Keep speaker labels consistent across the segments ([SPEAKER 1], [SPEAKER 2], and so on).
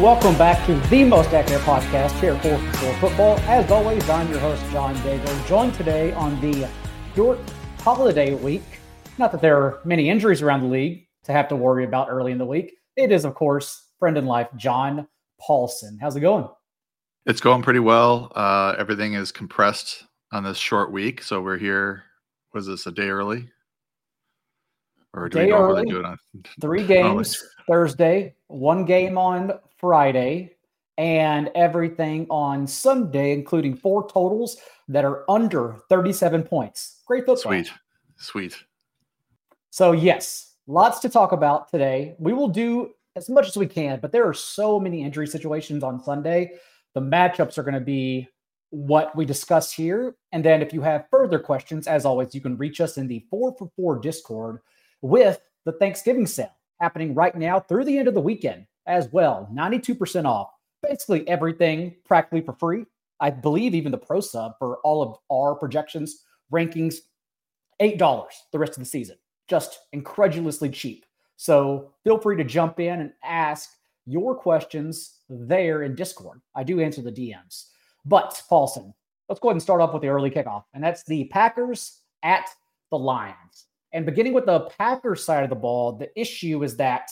[SPEAKER 1] Welcome back to the most accurate podcast here for for Football. As always, I'm your host, John Daigle, joined today on the short holiday week. Not that there are many injuries around the league to have to worry about early in the week. It is, of course, friend in life, John Paulson. How's it going?
[SPEAKER 2] It's going pretty well. Uh, everything is compressed on this short week, so we're here. Was this a day early?
[SPEAKER 1] Or do day we normally early, do it on three games Thursday, one game on Friday, and everything on Sunday, including four totals that are under 37 points. Great football.
[SPEAKER 2] Sweet. Sweet.
[SPEAKER 1] So, yes, lots to talk about today. We will do as much as we can, but there are so many injury situations on Sunday. The matchups are going to be what we discuss here. And then if you have further questions, as always, you can reach us in the 4 for 4 Discord with the Thanksgiving sale happening right now through the end of the weekend as well. 92% off. Basically everything practically for free. I believe even the pro sub for all of our projections, rankings, $8 the rest of the season. Just incredulously cheap. So feel free to jump in and ask your questions there in Discord. I do answer the DMs. But Paulson, let's go ahead and start off with the early kickoff, and that's the Packers at the Lions. And beginning with the Packers side of the ball, the issue is that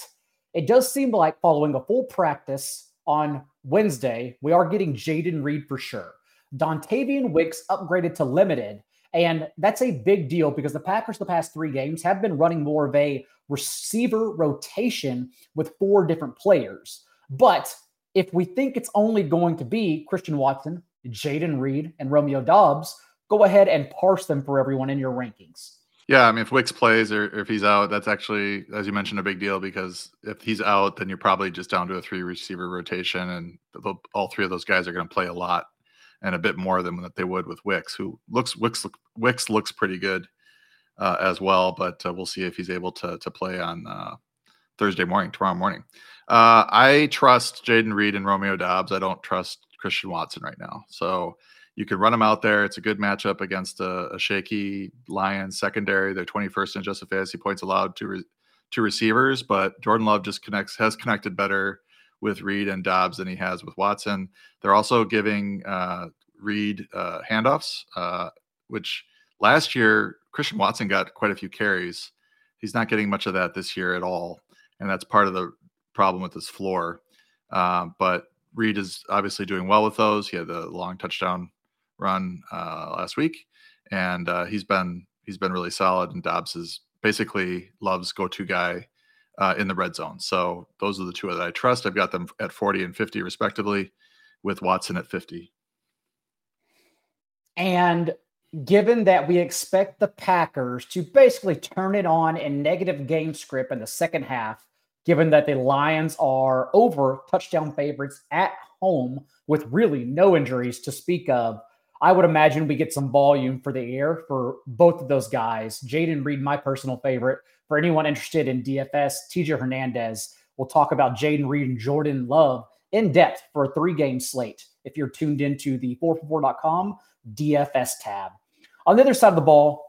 [SPEAKER 1] it does seem like following a full practice on Wednesday, we are getting Jayden Reed for sure. Dontayvion Wicks upgraded to limited. And that's a big deal because the Packers, the past three games, have been running more of a receiver rotation with four different players. But if we think it's only going to be Christian Watson, Jayden Reed, and Romeo Doubs, go ahead and parse them for everyone in your rankings.
[SPEAKER 2] Yeah, I mean, if Wicks plays or, or if he's out, that's actually, as you mentioned, a big deal because if he's out, then you're probably just down to a three receiver rotation, and all three of those guys are going to play a lot and a bit more than that they would with Wicks, who looks Wicks Wicks looks pretty good uh, as well, but uh, we'll see if he's able to to play on uh, Thursday morning, tomorrow morning. Uh, I trust Jayden Reed and Romeo Doubs. I don't trust Christian Watson right now, so you can run them out there. It's a good matchup against a, a shaky Lions secondary. They're 21st in adjusted fantasy points allowed to re, to receivers, but Jordan Love just connects has connected better with Reed and Doubs than he has with Watson. They're also giving uh, Reed uh, handoffs, uh, which last year Christian Watson got quite a few carries. He's not getting much of that this year at all, and that's part of the problem with this floor. Uh, but Reed is obviously doing well with those. He had the long touchdown run uh, last week, and uh, he's been he's been really solid. And Doubs is basically loves go to guy uh, in the red zone. So those are the two that I trust. I've got them at 40 and 50 respectively, with Watson at 50.
[SPEAKER 1] And given that we expect the Packers to basically turn it on in negative game script in the second half, given that the Lions are over touchdown favorites at home with really no injuries to speak of, I would imagine we get some volume for the air for both of those guys. Jayden Reed, my personal favorite. For anyone interested in DFS, TJ Hernandez. We'll talk about Jayden Reed and Jordan Love in depth for a three game slate if you're tuned into the 4for4.com DFS tab. On the other side of the ball,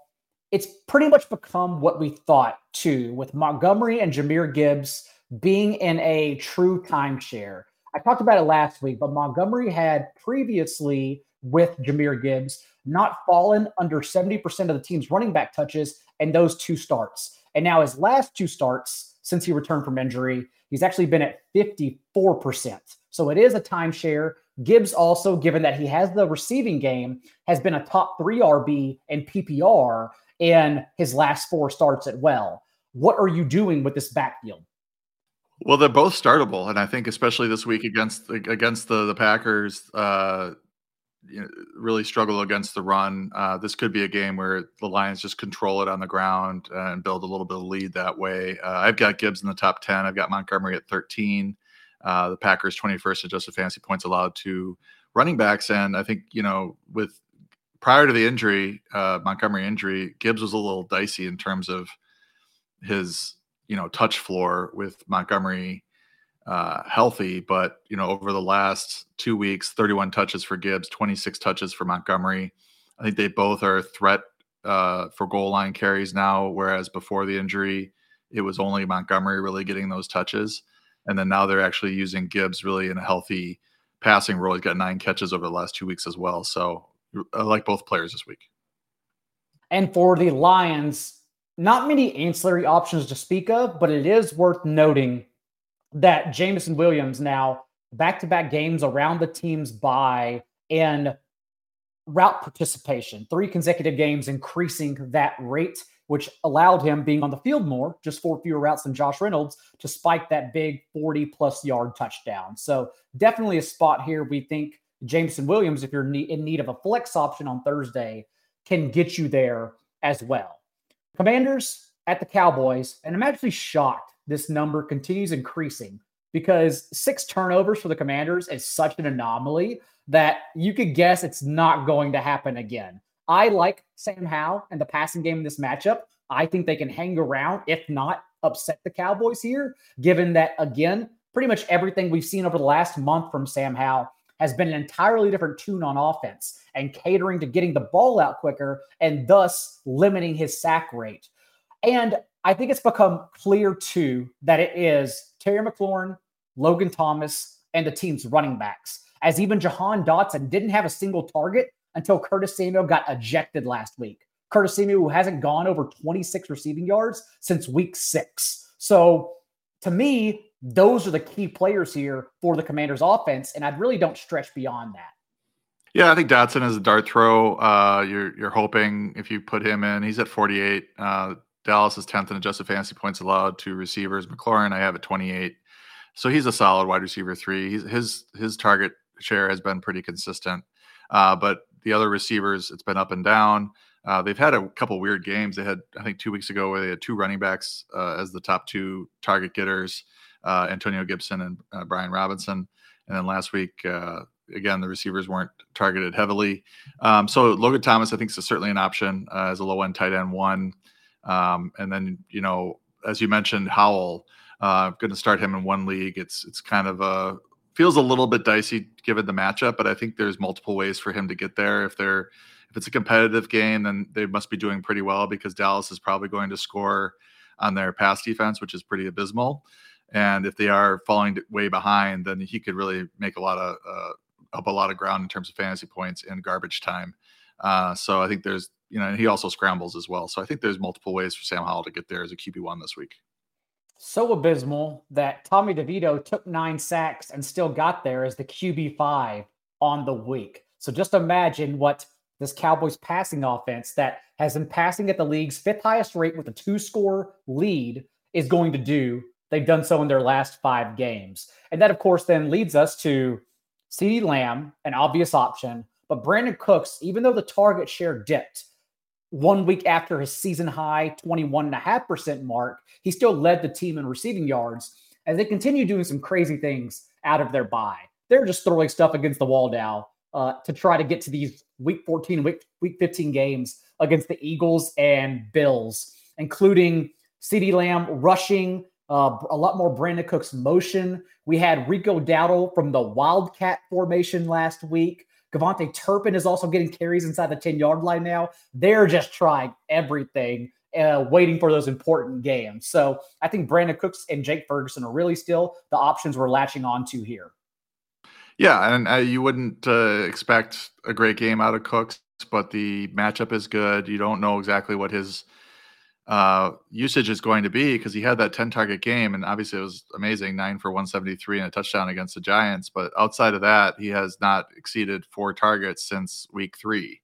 [SPEAKER 1] it's pretty much become what we thought too, with Montgomery and Jahmyr Gibbs being in a true timeshare. I talked about it last week, but Montgomery had previously with Jahmyr Gibbs, not fallen under 70% of the team's running back touches in those two starts. And now his last two starts since he returned from injury, he's actually been at 54%. So it is a timeshare. Gibbs also, given that he has the receiving game, has been a top three RB and PPR in his last four starts at well. What are you doing with this backfield?
[SPEAKER 2] Well, they're both startable, and I think especially this week against against the the Packers, uh, you know, really struggle against the run. Uh, this could be a game where the Lions just control it on the ground and build a little bit of lead that way. Uh, I've got Gibbs in the top 10. I've got Montgomery at 13. Uh, the Packers 21st adjusted fantasy points allowed to running backs. And I think, you know, with prior to the injury, uh, Montgomery injury, Gibbs was a little dicey in terms of his, you know, touch floor with Montgomery uh, healthy, but you know, over the last two weeks, 31 touches for Gibbs, 26 touches for Montgomery. I think they both are a threat uh, for goal line carries now, whereas before the injury, it was only Montgomery really getting those touches. And then now they're actually using Gibbs really in a healthy passing role. He's got nine catches over the last two weeks as well. So I like both players this week.
[SPEAKER 1] And for the Lions, not many ancillary options to speak of, but it is worth noting that Jameson Williams now back to back games around the team's bye and route participation, three consecutive games increasing that rate, which allowed him being on the field more, just four fewer routes than Josh Reynolds, to spike that big 40 plus yard touchdown. So definitely a spot here. We think Jameson Williams, if you're in need of a flex option on Thursday, can get you there as well. Commanders at the Cowboys, and I'm actually shocked this number continues increasing because six turnovers for the Commanders is such an anomaly that you could guess it's not going to happen again. I like Sam Howell and the passing game in this matchup. I think they can hang around, if not upset the Cowboys here, given that, again, pretty much everything we've seen over the last month from Sam Howell has been an entirely different tune on offense and catering to getting the ball out quicker and thus limiting his sack rate. And I think it's become clear too that it is Terry McLaurin, Logan Thomas, and the team's running backs. As even Jahan Dotson didn't have a single target until Curtis Samuel got ejected last week. Curtis Samuel, who hasn't gone over 26 receiving yards since week six. So to me, those are the key players here for the Commanders offense. And I really don't stretch beyond that.
[SPEAKER 2] Yeah, I think Dotson is a dart throw. Uh, you're you're hoping if you put him in, he's at 48. Uh, Dallas is 10th in adjusted fantasy points allowed to receivers. McLaurin, I have at 28. So he's a solid wide receiver three. He's, his his target share has been pretty consistent. Uh, but the other receivers, it's been up and down. Uh, they've had a couple weird games. They had, I think, two weeks ago where they had two running backs uh, as the top two target getters, uh, Antonio Gibson and uh, Brian Robinson. And then last week, uh, again, the receivers weren't targeted heavily. Um, so Logan Thomas, I think, is certainly an option as a low end tight end one. Um, and then, you know, as you mentioned, Howell, I'm going to start him in one league. It's it's kind of a feels a little bit dicey given the matchup, but I think there's multiple ways for him to get there. If they're if it's a competitive game, then they must be doing pretty well because Dallas is probably going to score on their pass defense, which is pretty abysmal. And if they are falling way behind, then he could really make a lot of uh, up a lot of ground in terms of fantasy points in garbage time. Uh, so I think there's you know and he also scrambles as well. So I think there's multiple ways for Sam Howell to get there as a QB one this week
[SPEAKER 1] so abysmal that Tommy DeVito took nine sacks and still got there as the QB5 on the week. So just imagine what this Cowboys passing offense that has been passing at the league's fifth highest rate with a two score lead is going to do. They've done so in their last five games. And that, of course, then leads us to CeeDee Lamb, an obvious option. But Brandin Cooks, even though the target share dipped, one week after his season high 21.5% mark, he still led the team in receiving yards as they continue doing some crazy things out of their bye. They're just throwing stuff against the wall now uh, to try to get to these week 14, week, week 15 games against the Eagles and Bills, including CeeDee Lamb rushing, uh, a lot more Brandin Cooks motion. We had Rico Dowdle from the Wildcat formation last week. KaVontae Turpin is also getting carries inside the 10 yard line now. They're just trying everything, uh, waiting for those important games. So I think Brandin Cooks and Jake Ferguson are really still the options we're latching on to here.
[SPEAKER 2] Yeah, and uh, you wouldn't uh, expect a great game out of Cooks, but the matchup is good. You don't know exactly what his uh, usage is going to be because he had that 10 target game and obviously it was amazing nine for 173 and a touchdown against the Giants. But outside of that, he has not exceeded four targets since week three.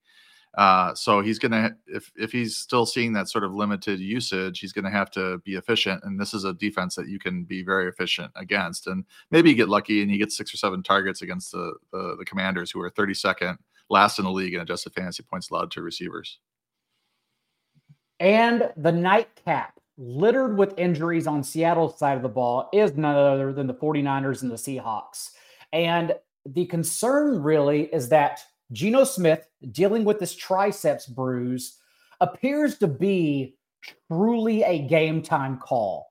[SPEAKER 2] Uh, so he's going to, if, if he's still seeing that sort of limited usage, he's going to have to be efficient. And this is a defense that you can be very efficient against. And maybe you get lucky and he gets six or seven targets against the, the, the commanders who are 32nd last in the league in adjusted fantasy points allowed to receivers
[SPEAKER 1] and the nightcap littered with injuries on Seattle's side of the ball is none other than the 49ers and the Seahawks. And the concern really is that Geno Smith dealing with this triceps bruise appears to be truly a game time call.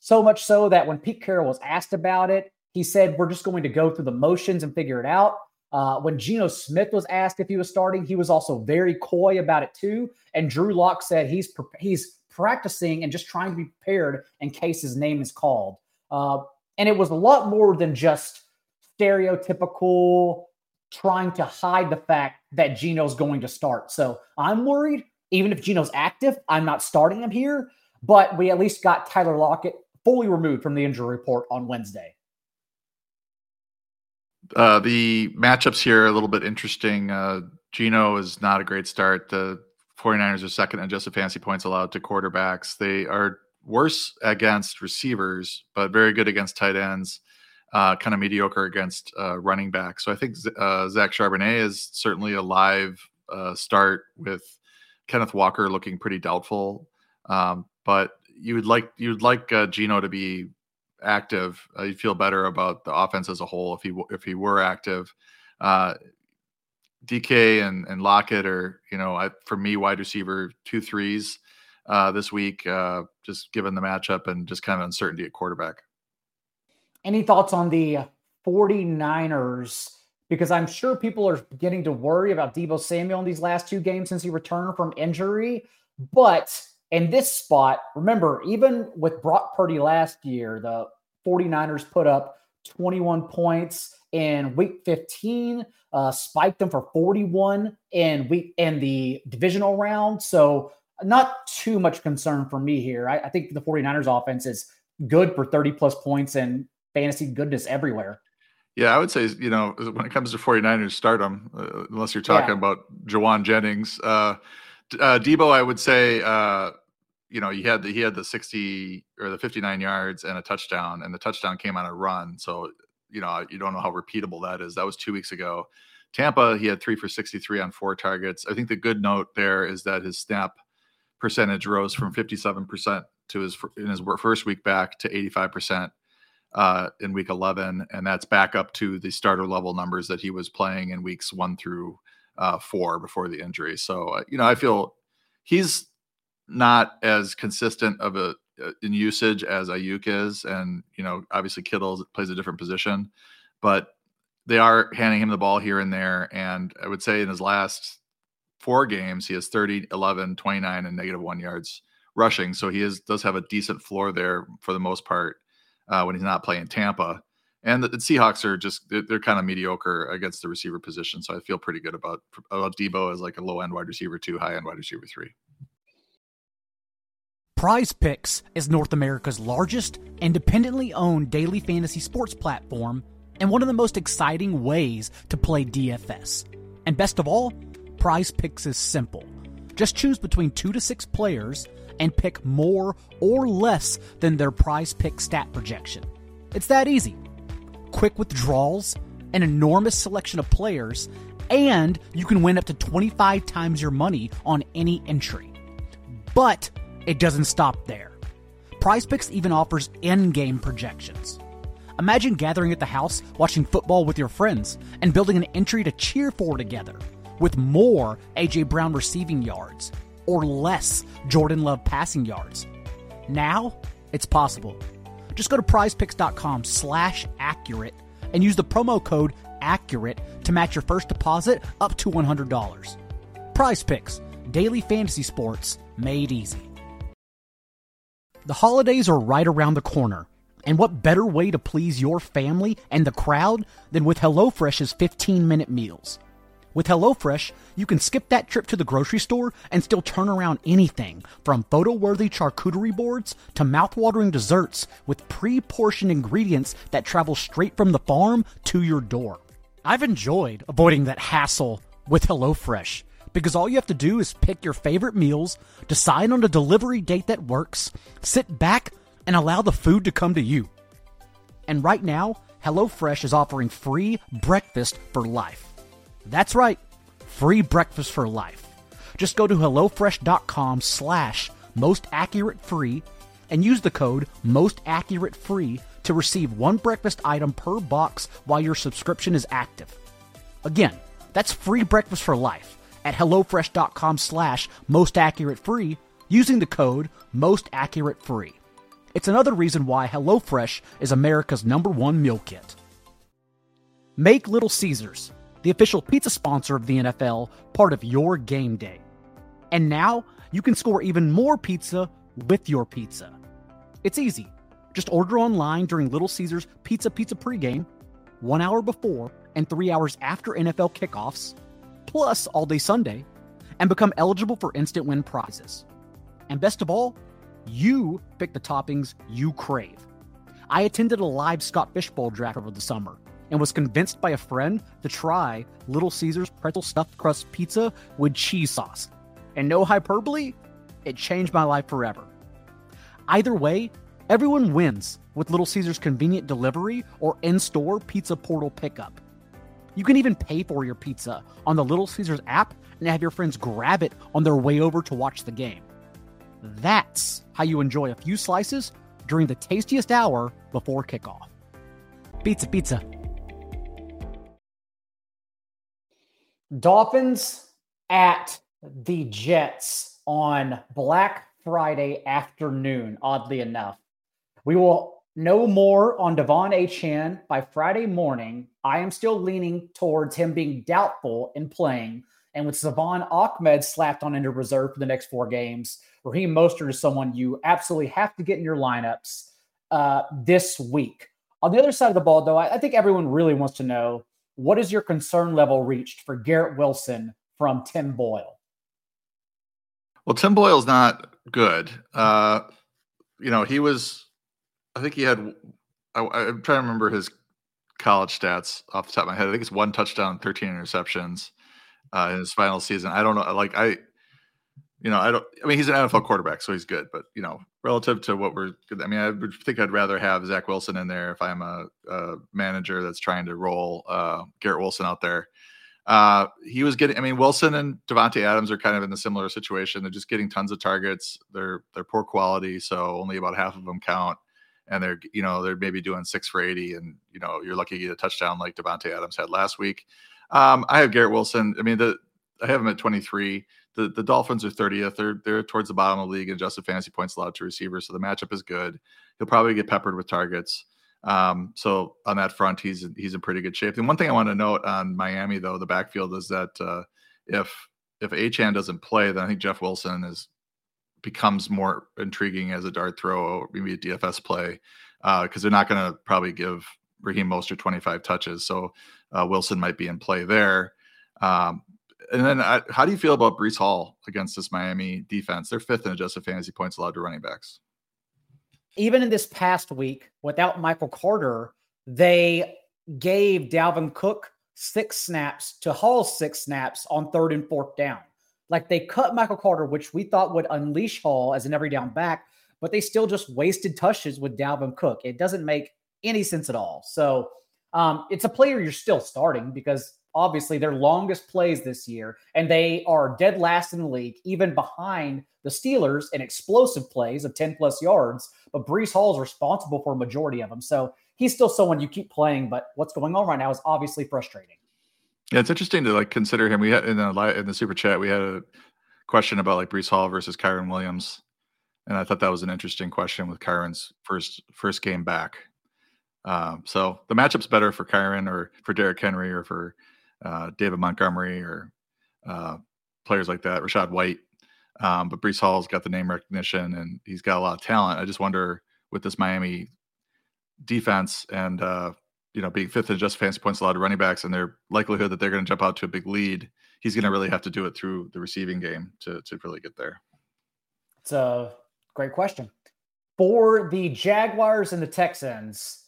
[SPEAKER 1] So much so that when Pete Carroll was asked about it, he said, We're just going to go through the motions and figure it out. Uh, when Geno Smith was asked if he was starting, he was also very coy about it too. And Drew Lock said he's he's practicing and just trying to be prepared in case his name is called. Uh,
[SPEAKER 3] And it was a lot more than just stereotypical trying to hide the fact that Geno's going to start. So I'm worried, even if Geno's active, I'm not starting him here. But we at least got Tyler Lockett fully removed from the injury report on Wednesday.
[SPEAKER 2] Uh, the matchups here are a little bit interesting. Uh, Geno is not a great start. The 49ers are second in adjusted fantasy points allowed to quarterbacks. They are worse against receivers, but very good against tight ends. Uh, kind of mediocre against uh, running back. So I think uh, Zach Charbonnet is certainly a live uh, start with Kenneth Walker looking pretty doubtful. Um, but you would like you would like uh, Geno to be active. Uh, you'd feel better about the offense as a whole if he if he were active. DK and, and Lockett are, you know, I, for me, wide receiver two threes uh, this week, uh, just given the matchup and just kind of uncertainty at quarterback.
[SPEAKER 3] Any thoughts on the 49ers? Because I'm sure people are beginning to worry about Deebo Samuel in these last two games since he returned from injury. But in this spot, remember, even with Brock Purdy last year, the 49ers put up 21 points in week 15, uh, spiked them for 41 in week in the divisional round. So not too much concern for me here. I, I think the 49ers offense is good for 30 plus points and fantasy goodness everywhere.
[SPEAKER 2] Yeah, I would say, you know, when it comes to 49ers, start them, uh, unless you're talking yeah. about Jauan Jennings. Uh, uh, Deebo, I would say, uh, you know, he had the, he had the 60 or the 59 yards and a touchdown, and the touchdown came on a run. So you know, you don't know how repeatable that is. That was two weeks ago. Tampa, he had three for 63 on four targets. I think the good note there is that his snap percentage rose from 57% to his in his first week back to 85% uh, in week 11, and that's back up to the starter level numbers that he was playing in weeks one through uh, four before the injury. So, uh, you know, I feel he's not as consistent of a uh, in usage as Aiyuk is, and you know, obviously Kittle plays a different position, but they are handing him the ball here and there. And I would say in his last four games, he has 30, 11, 29, and negative one yards rushing. So he is does have a decent floor there for the most part uh, when he's not playing Tampa. And the, the Seahawks are just they're, they're, kind of mediocre against the receiver position. So I feel pretty good about about Deebo as like a low end wide receiver two, high end wide receiver three.
[SPEAKER 1] Prize Picks is North America's largest independently owned daily fantasy sports platform and one of the most exciting ways to play DFS. And best of all, Prize Picks is simple. Just choose between two to six players and pick more or less than their prize pick stat projection. It's that easy. Quick withdrawals, an enormous selection of players, and you can win up to 25 times your money on any entry. But it doesn't stop there. PrizePicks even offers in-game projections. Imagine gathering at the house, watching football with your friends, and building an entry to cheer for together, with more AJ Brown receiving yards or less Jordan Love passing yards. Now, it's possible. Just go to prizepicks.com slash accurate and use the promo code accurate to match your first deposit up to $100. Prize Picks, daily fantasy sports made easy. The holidays are right around the corner. And what better way to please your family and the crowd than with HelloFresh's 15 minute meals? With HelloFresh, you can skip that trip to the grocery store and still turn around anything from photo worthy charcuterie boards to mouth-watering desserts with pre portioned ingredients that travel straight from the farm to your door. I've enjoyed avoiding that hassle with HelloFresh because all you have to do is pick your favorite meals, decide on a delivery date that works, sit back, and allow the food to come to you. And right now, HelloFresh is offering free breakfast for life. That's right, free breakfast for life. Just go to HelloFresh.com slash most accurate free and use the code most accurate free to receive one breakfast item per box while your subscription is active. Again, that's free breakfast for life at HelloFresh.com slash most accurate free using the code most accurate free. It's another reason why HelloFresh is America's number one meal kit. Make Little Caesars, the official pizza sponsor of the NFL, part of your game day. And now you can score even more pizza with your pizza. It's easy.
[SPEAKER 4] Just order online during Little Caesars Pizza Pizza pregame, one hour before and three hours after NFL kickoffs, plus all day Sunday, and become eligible for instant win prizes. And best of all, you pick the toppings you crave. I attended a live Scott Fishbowl draft over the summer and was convinced by a friend to try Little Caesars pretzel stuffed crust pizza with cheese sauce. And no hyperbole, it changed my life forever. Either way, everyone wins with Little Caesars convenient delivery or in store pizza portal pickup. You can even pay for your pizza on the Little Caesars app and have your friends grab it on their way over to watch the game. That's how you enjoy a few slices during the tastiest hour before kickoff. Pizza, pizza.
[SPEAKER 1] Dolphins at the Jets on Black Friday afternoon, oddly enough. We will know more on De'Von Achane by Friday morning. I am still leaning towards him being doubtful in playing. And with Salvon Ahmed slapped on into reserve for the next four games, Raheem Mostert is someone you absolutely have to get in your lineups uh, this week. On the other side of the ball, though, I, I think everyone really wants to know what is your concern level reached for Garrett Wilson from Tim Boyle?
[SPEAKER 2] Well, Tim Boyle's not good. Uh, you know, he was, I think he had, I, am trying to remember his college stats off the top of my head. I think it's one touchdown, 13 interceptions uh, in his final season. I don't know. Like, I, you know, I don't, I mean, he's an NFL quarterback, so he's good, but, you know, relative to what we're, I mean, I would think I'd rather have Zach Wilson in there if I'm a, a manager that's trying to roll uh, Garrett Wilson out there. Uh, he was getting. I mean, Wilson and Davante Adams are kind of in a similar situation. They're just getting tons of targets. They're they're poor quality, so only about half of them count. And they're you know they're maybe doing six for eighty, and you know you're lucky to get a touchdown like Davante Adams had last week. Um, I have Garrett Wilson. I mean, the I have him at 23. The the Dolphins are 30th. They're they're towards the bottom of the league in adjusted fantasy points allowed to receivers. So the matchup is good. He'll probably get peppered with targets. Um, so on that front, he's he's in pretty good shape. And one thing I want to note on Miami, though, the backfield is that uh, if if Achane doesn't play, then I think Jeff Wilson is becomes more intriguing as a dart throw or maybe a DFS play because uh, they're not going to probably give Raheem Mostert 25 touches. So uh, Wilson might be in play there. Um, and then, I, how do you feel about Breece Hall against this Miami defense? They're fifth in adjusted fantasy points allowed to running backs
[SPEAKER 1] even in this past week, without Michael Carter, they gave Dalvin Cook six snaps to Hall six snaps on third and fourth down. Like they cut Michael Carter, which we thought would unleash Hall as an every down back, but they still just wasted touches with Dalvin Cook. It doesn't make any sense at all. So um, it's a player you're still starting because obviously their longest plays this year, and they are dead last in the league, even behind the Steelers in explosive plays of 10 plus yards. But Breece Hall is responsible for a majority of them. So he's still someone you keep playing, but what's going on right now is obviously frustrating.
[SPEAKER 2] Yeah, it's interesting to like consider him. We had in the in the super chat, we had a question about like Breece Hall versus Kyren Williams. And I thought that was an interesting question with Kyren's first first game back. Um, so the matchup's better for Kyren or for Derrick Henry or for uh, David Montgomery or uh, players like that, Rachaad White. Um, but Breece Hall's got the name recognition and he's got a lot of talent. I just wonder with this Miami defense and uh, you know being fifth in just fantasy points allowed to running backs and their likelihood that they're going to jump out to a big lead, he's going to really have to do it through the receiving game to to really get there.
[SPEAKER 1] It's a great question for the Jaguars and the Texans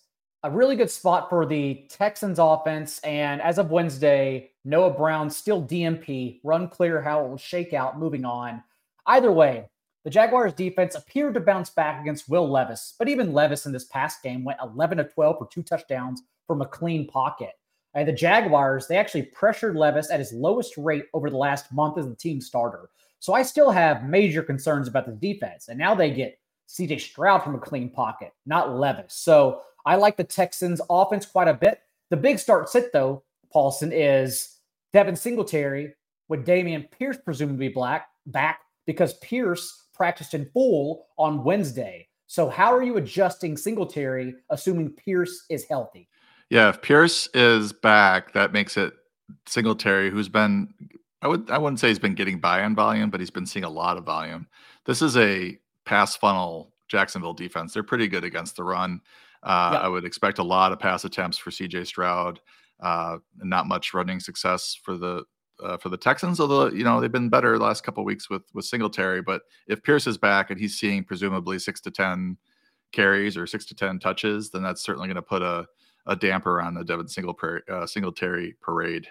[SPEAKER 1] a really good spot for the Texans offense. And as of Wednesday, Noah Brown still DNP, run clear how it will shake out moving on. Either way, the Jaguars defense appeared to bounce back against Will Levis, but even Levis in this past game went 11 to 12 for two touchdowns from a clean pocket. And the Jaguars, they actually pressured Levis at his lowest rate over the last month as the team starter. So I still have major concerns about the defense. And now they get CJ Stroud from a clean pocket, not Levis. So I like the Texans offense quite a bit. The big start sit, though, Paulson, is Devin Singletary with Dameon Pierce presumably black back because Pierce practiced in full on Wednesday. So how are you adjusting Singletary, assuming Pierce is healthy?
[SPEAKER 2] Yeah, if Pierce is back, that makes it Singletary, who's been I would I wouldn't say he's been getting by on volume, but he's been seeing a lot of volume. This is a pass funnel Jacksonville defense. They're pretty good against the run. Uh, yeah. I would expect a lot of pass attempts for CJ Stroud. Uh, not much running success for the uh, for the Texans, although you know they've been better the last couple weeks with with Singletary. But if Pierce is back and he's seeing presumably six to ten carries or six to ten touches, then that's certainly going to put a a damper on the Devin Singletary, uh, Singletary parade.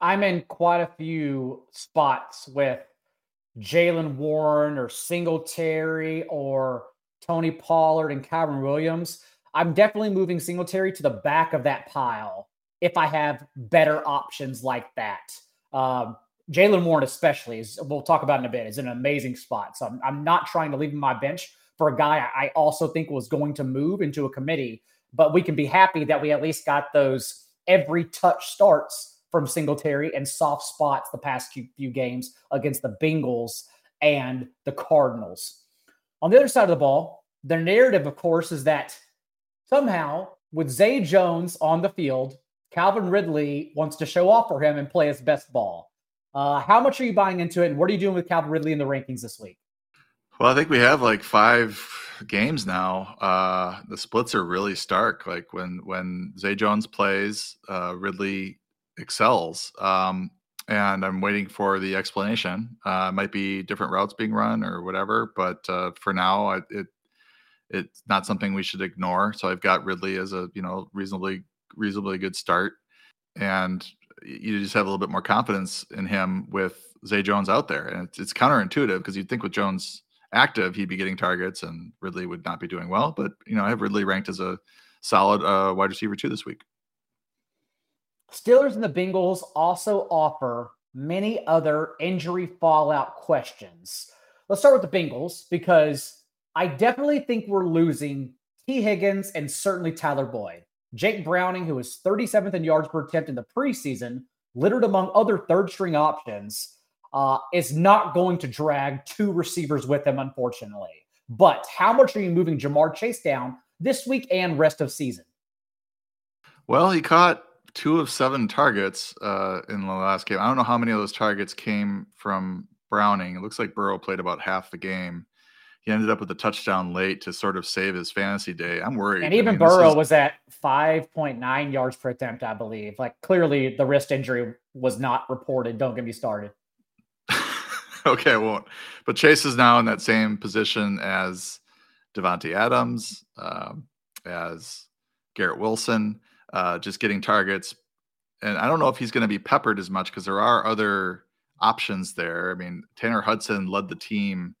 [SPEAKER 1] I'm in quite a few spots with Jaylen Warren or Singletary or Tony Pollard and Kyren Williams. I'm definitely moving Singletary to the back of that pile if I have better options like that. Um, Jaylen Warren, especially, is we'll talk about in a bit, is an amazing spot. So I'm, I'm not trying to leave him my bench for a guy I also think was going to move into a committee, but we can be happy that we at least got those every touch starts from Singletary and soft spots the past few games against the Bengals and the Cardinals. On the other side of the ball, the narrative, of course, is that somehow with Zay Jones on the field, Calvin Ridley wants to show off for him and play his best ball. Uh, how much are you buying into it, and what are you doing with Calvin Ridley in the rankings this week?
[SPEAKER 2] Well, I think we have like five games now. Uh, the splits are really stark. Like when when Zay Jones plays, uh, Ridley excels. Um, and I'm waiting for the explanation. Uh, might be different routes being run or whatever, but uh, for now, I, it it's not something we should ignore. So I've got Ridley as a you know reasonably reasonably good start, and you just have a little bit more confidence in him with Zay Jones out there, and it's, it's counterintuitive because you'd think with Jones active he'd be getting targets and Ridley would not be doing well, but you know I have Ridley ranked as a solid uh, wide receiver too this week.
[SPEAKER 1] Steelers and the Bengals also offer many other injury fallout questions. Let's start with the Bengals because I definitely think we're losing Tee Higgins and certainly Tyler Boyd. Jake Browning, who was 37th in yards per attempt in the preseason, littered among other third string options, uh, is not going to drag two receivers with him, unfortunately. But how much are you moving Ja'Marr Chase down this week and rest of season?
[SPEAKER 2] Well, he caught two of seven targets uh, in the last game. I don't know how many of those targets came from Browning. It looks like Burrow played about half the game. He ended up with a touchdown late to sort of save his fantasy day. I'm worried.
[SPEAKER 1] And even I mean, Burrow is... was at 5.9 yards per attempt, I believe. Like clearly the wrist injury was not reported. Don't get me started.
[SPEAKER 2] okay, I won't. But Chase is now in that same position as Davante Adams, um, as Garrett Wilson uh, just getting targets. And I don't know if he's going to be peppered as much because there are other options there. I mean, Tanner Hudson led the team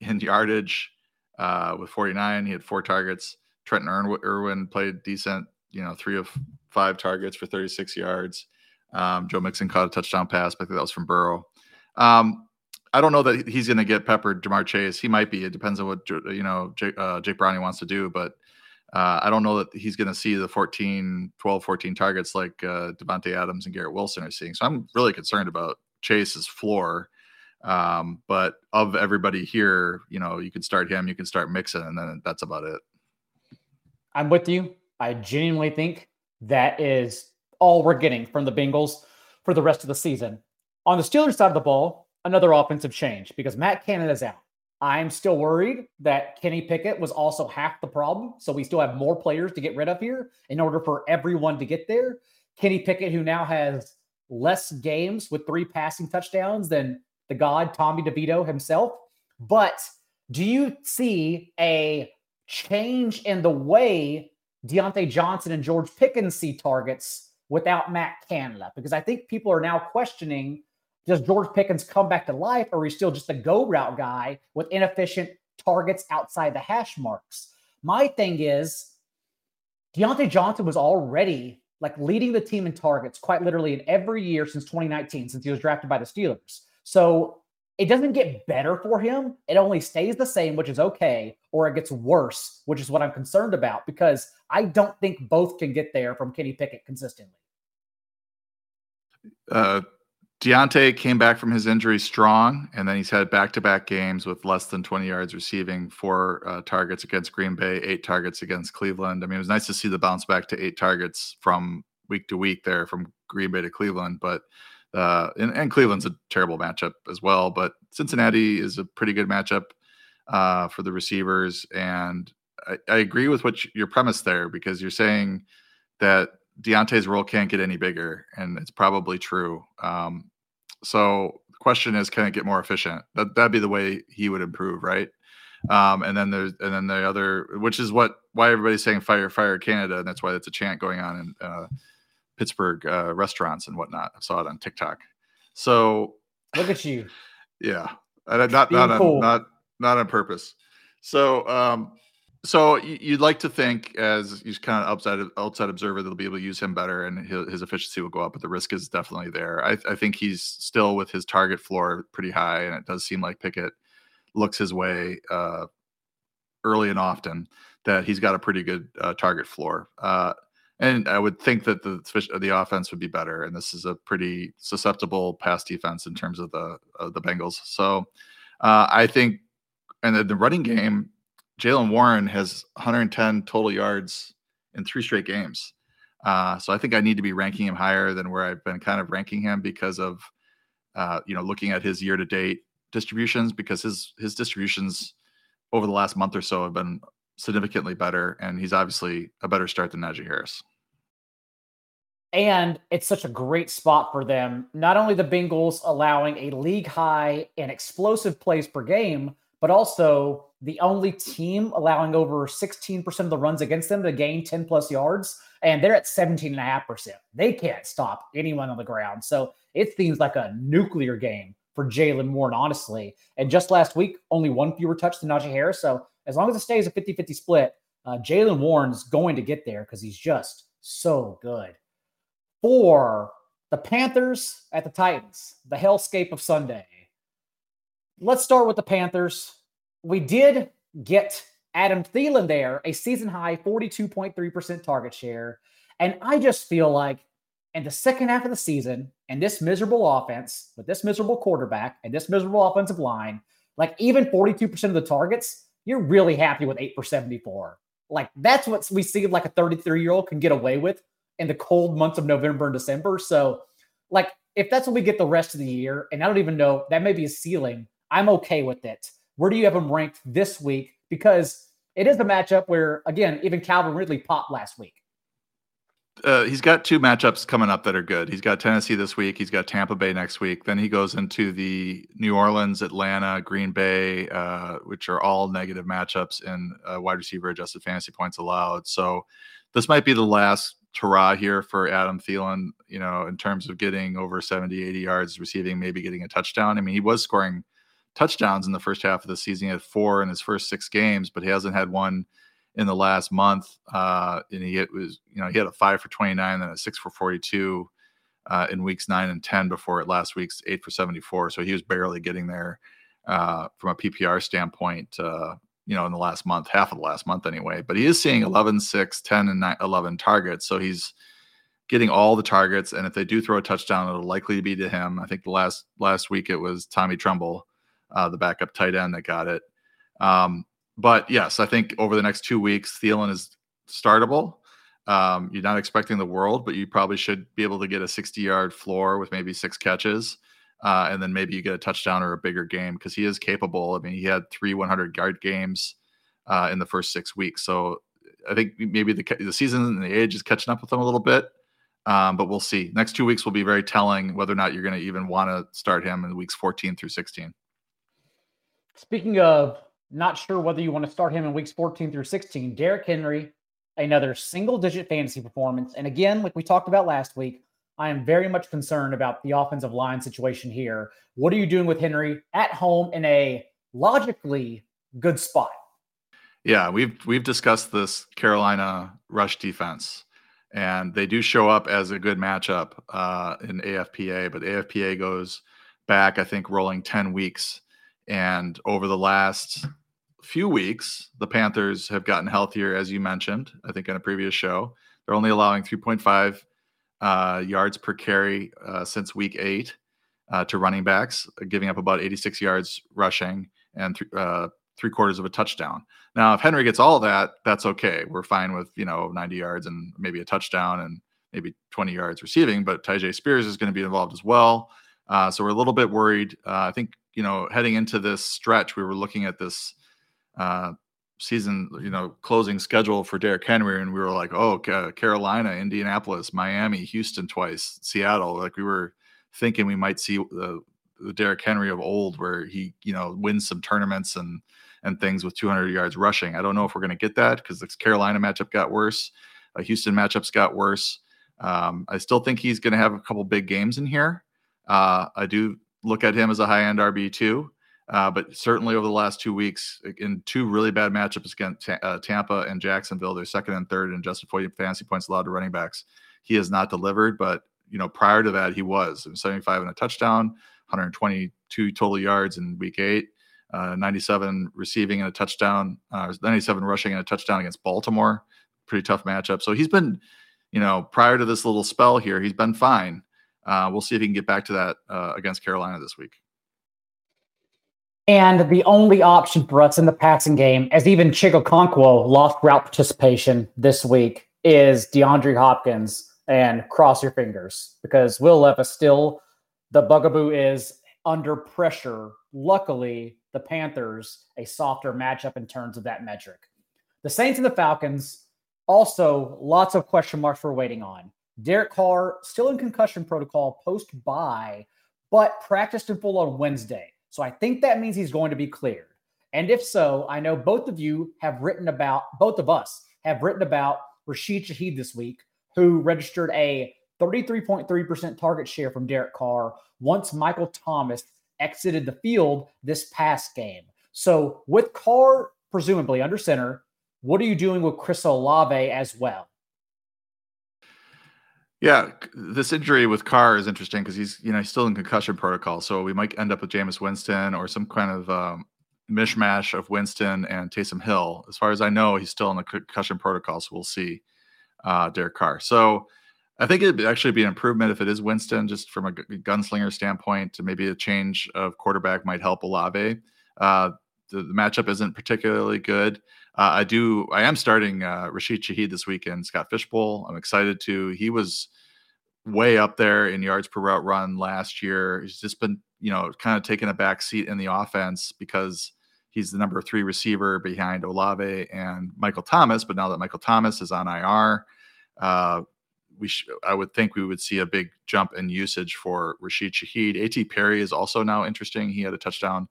[SPEAKER 2] in yardage uh, with 49. He had four targets. Trenton Irwin played decent, you know, three of five targets for 36 yards. Um, Joe Mixon caught a touchdown pass, but I think that was from Burrow. Um, I don't know that he's going to get peppered, Ja'Marr Chase. He might be. It depends on what you know Jake, uh, Jake wants to do, but uh, I don't know that he's going to see the 14, 12, 14 targets like uh, Davante Adams and Garrett Wilson are seeing. So I'm really concerned about Chase's floor. Um, but of everybody here, you know, you can start him, you can start Mixon, and then that's about it.
[SPEAKER 1] I'm with you. I genuinely think that is all we're getting from the Bengals for the rest of the season. On the Steelers side of the ball, another offensive change because Matt Canada's out. I'm still worried that Kenny Pickett was also half the problem. So we still have more players to get rid of here in order for everyone to get there. Kenny Pickett, who now has less games with three passing touchdowns than the god Tommy DeVito himself. But do you see a change in the way Diontae Johnson and George Pickens see targets without Matt Canada? Because I think people are now questioning does George Pickens come back to life, or is he still just a go route guy with inefficient targets outside the hash marks? My thing is, Diontae Johnson was already like leading the team in targets quite literally in every year since 2019, since he was drafted by the Steelers. So it doesn't get better for him. It only stays the same, which is okay, or it gets worse, which is what I'm concerned about because I don't think both can get there from Kenny Pickett consistently.
[SPEAKER 2] Uh, Diontae came back from his injury strong, and then he's had back-to-back games with less than 20 yards receiving, four uh, targets against Green Bay, eight targets against Cleveland. I mean, it was nice to see the bounce back to eight targets from week to week there from Green Bay to Cleveland, but uh, and, and Cleveland's a terrible matchup as well. But Cincinnati is a pretty good matchup. uh, for the receivers. And I, I agree with what you, your premise there because you're saying that Diontae's role can't get any bigger, and it's probably true. Um, so the question is, can it get more efficient? That that'd be the way he would improve, right? Um, and then there's and then the other, which is what why everybody's saying fire fire Canada, and that's why that's a chant going on in uh, Pittsburgh uh, restaurants and whatnot. I saw it on TikTok. So
[SPEAKER 1] look at you.
[SPEAKER 2] Yeah, not not not, on, not not on purpose. So um, so you'd like to think, as he's kind of outside outside observer, they'll be able to use him better, and his, efficiency will go up. But the risk is definitely there. I, I, think he's still with his target floor pretty high, and it does seem like Pickett looks his way uh, early and often. That he's got a pretty good uh, target floor, uh, and I would think that the the offense would be better. And this is a pretty susceptible pass defense in terms of the the Bengals. So uh, I think, and the, the running game Jaylen Warren has 110 total yards in three straight games. Uh, so I think I need to be ranking him higher than where I've been kind of ranking him because of, uh, you know, looking at his year to date distributions because his his distributions over the last month or so have been significantly better, and he's obviously a better start than Najee Harris.
[SPEAKER 1] And it's such a great spot for them. Not only the Bengals allowing a league high and explosive plays per game, but also the only team allowing over 16% of the runs against them to gain 10 plus yards, and they're at 17.5%. They can't stop anyone on the ground. So it seems like a nuclear game for Jaylen Warren, honestly. And just last week, only one fewer touch than Najee Harris. So as long as it stays a 50 50 split, uh, Jaylen Warren's going to get there because he's just so good. For the Panthers at the Titans, the hellscape of Sunday let's start with the Panthers. We did get Adam Thielen there, a season high 42.3% target share. And I just feel like in the second half of the season, and this miserable offense, with this miserable quarterback and this miserable offensive line, like even 42% of the targets, you're really happy with 8 for 74. Like that's what we see like a 33 year old can get away with in the cold months of November and December. So, like, if that's what we get the rest of the year, and I don't even know, that may be a ceiling I'm okay with it. Where do you have him ranked this week? Because it is the matchup where, again, even Calvin Ridley popped last week.
[SPEAKER 2] Uh, he's got two matchups coming up that are good. He's got Tennessee this week. He's got Tampa Bay next week. Then he goes into the New Orleans, Atlanta, Green Bay, uh, which are all negative matchups in uh, wide receiver adjusted fantasy points allowed. So this might be the last hurrah here for Adam Thielen, you know, in terms of getting over 70, 80 yards receiving, maybe getting a touchdown. I mean, he was scoring touchdowns in the first half of the season. He had four in his first six games, but he hasn't had one in the last month. Uh, and he was, you know, he had a five for 29, then a six for 42 uh, in weeks nine and 10 before it last week's eight for 74. So he was barely getting there uh, from a PPR standpoint, uh, you know, in the last month, half of the last month anyway. But he is seeing 11, 6, 10, and 9, 11 targets. So he's getting all the targets. And if they do throw a touchdown, it'll likely be to him. I think the last last week it was Tommy Tremble uh, the backup tight end that got it. Um, but yes, I think over the next two weeks, Thielen is startable. Um, you're not expecting the world, but you probably should be able to get a 60 yard floor with maybe six catches. Uh, and then maybe you get a touchdown or a bigger game because he is capable. I mean, he had three 100 yard games uh, in the first six weeks. So I think maybe the, the season and the age is catching up with him a little bit. Um, but we'll see. Next two weeks will be very telling whether or not you're going to even want to start him in weeks 14 through 16.
[SPEAKER 1] Speaking of not sure whether you want to start him in weeks 14 through 16, Derrick Henry, another single digit fantasy performance. And again, like we talked about last week, I am very much concerned about the offensive line situation here. What are you doing with Henry at home in a logically good spot?
[SPEAKER 2] Yeah, we've we've discussed this Carolina rush defense, and they do show up as a good matchup uh, in AFPA, but AFPA goes back, I think, rolling ten weeks and over the last few weeks, the Panthers have gotten healthier, as you mentioned, I think in a previous show. They're only allowing 3.5 uh, yards per carry uh, since week eight uh, to running backs, giving up about 86 yards rushing and th- uh, three quarters of a touchdown. Now, if Henry gets all that, that's okay. We're fine with, you know, 90 yards and maybe a touchdown and maybe 20 yards receiving, but Tyjae Spears is going to be involved as well. Uh, so we're a little bit worried. Uh, I think you know, heading into this stretch, we were looking at this uh, season, you know, closing schedule for Derrick Henry, and we were like, oh, Carolina, Indianapolis, Miami, Houston twice, Seattle. Like we were thinking we might see the, the Derrick Henry of old, where he, you know, wins some tournaments and and things with 200 yards rushing. I don't know if we're going to get that because the Carolina matchup got worse, uh, Houston matchups got worse. Um, I still think he's going to have a couple big games in here. Uh, I do look at him as a high end RB too. Uh, but certainly over the last two weeks, in two really bad matchups against uh, Tampa and Jacksonville, they're second and third in adjusted fantasy points allowed to running backs. He has not delivered, but you know prior to that he was 75 and a touchdown, 122 total yards in week eight, uh, 97 receiving and a touchdown, uh, 97 rushing and a touchdown against Baltimore. Pretty tough matchup. So he's been, you know, prior to this little spell here, he's been fine. Uh, we'll see if he can get back to that uh, against Carolina this week.
[SPEAKER 1] And the only option for us in the passing game, as even Chig Okonkwo lost route participation this week, is DeAndre Hopkins. And cross your fingers because Will Levis still, the bugaboo is under pressure. Luckily, the Panthers, a softer matchup in terms of that metric. The Saints and the Falcons, also lots of question marks we're waiting on. Derek Carr still in concussion protocol post bye, but practiced in full on Wednesday. So I think that means he's going to be cleared. And if so, I know both of you have written about, both of us have written about Rashid Shaheed this week, who registered a 33.3% target share from Derek Carr once Michael Thomas exited the field this past game. So with Carr presumably under center, what are you doing with Chris Olave as well?
[SPEAKER 2] Yeah, this injury with Carr is interesting because he's you know he's still in concussion protocol, so we might end up with Jameis Winston or some kind of um, mishmash of Winston and Taysom Hill. As far as I know, he's still in the concussion protocol, so we'll see uh, Derek Carr. So I think it'd actually be an improvement if it is Winston, just from a gunslinger standpoint. Maybe a change of quarterback might help Olave. Uh, the, the, matchup isn't particularly good. Uh, I do. I am starting uh, Rashid Shaheed this weekend. Scott Fish Bowl. I'm excited to. He was way up there in yards per route run last year. He's just been, you know, kind of taking a back seat in the offense because he's the number three receiver behind Olave and Michael Thomas. But now that Michael Thomas is on IR, uh, we sh- I would think we would see a big jump in usage for Rashid Shaheed. A.T. Perry is also now interesting. He had a touchdown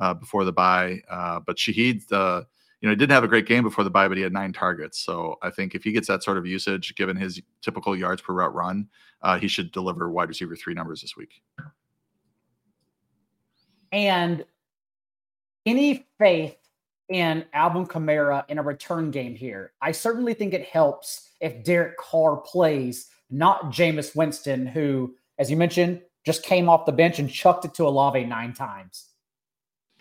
[SPEAKER 2] uh, before the bye. uh, but Shaheed, the you know, he didn't have a great game before the bye, but he had nine targets. So I think if he gets that sort of usage, given his typical yards per route run, uh, he should deliver wide receiver three numbers this week.
[SPEAKER 1] And any faith in Alvin Kamara in a return game here? I certainly think it helps if Derek Carr plays, not Jameis Winston, who, as you mentioned, just came off the bench and chucked it to Olave nine times.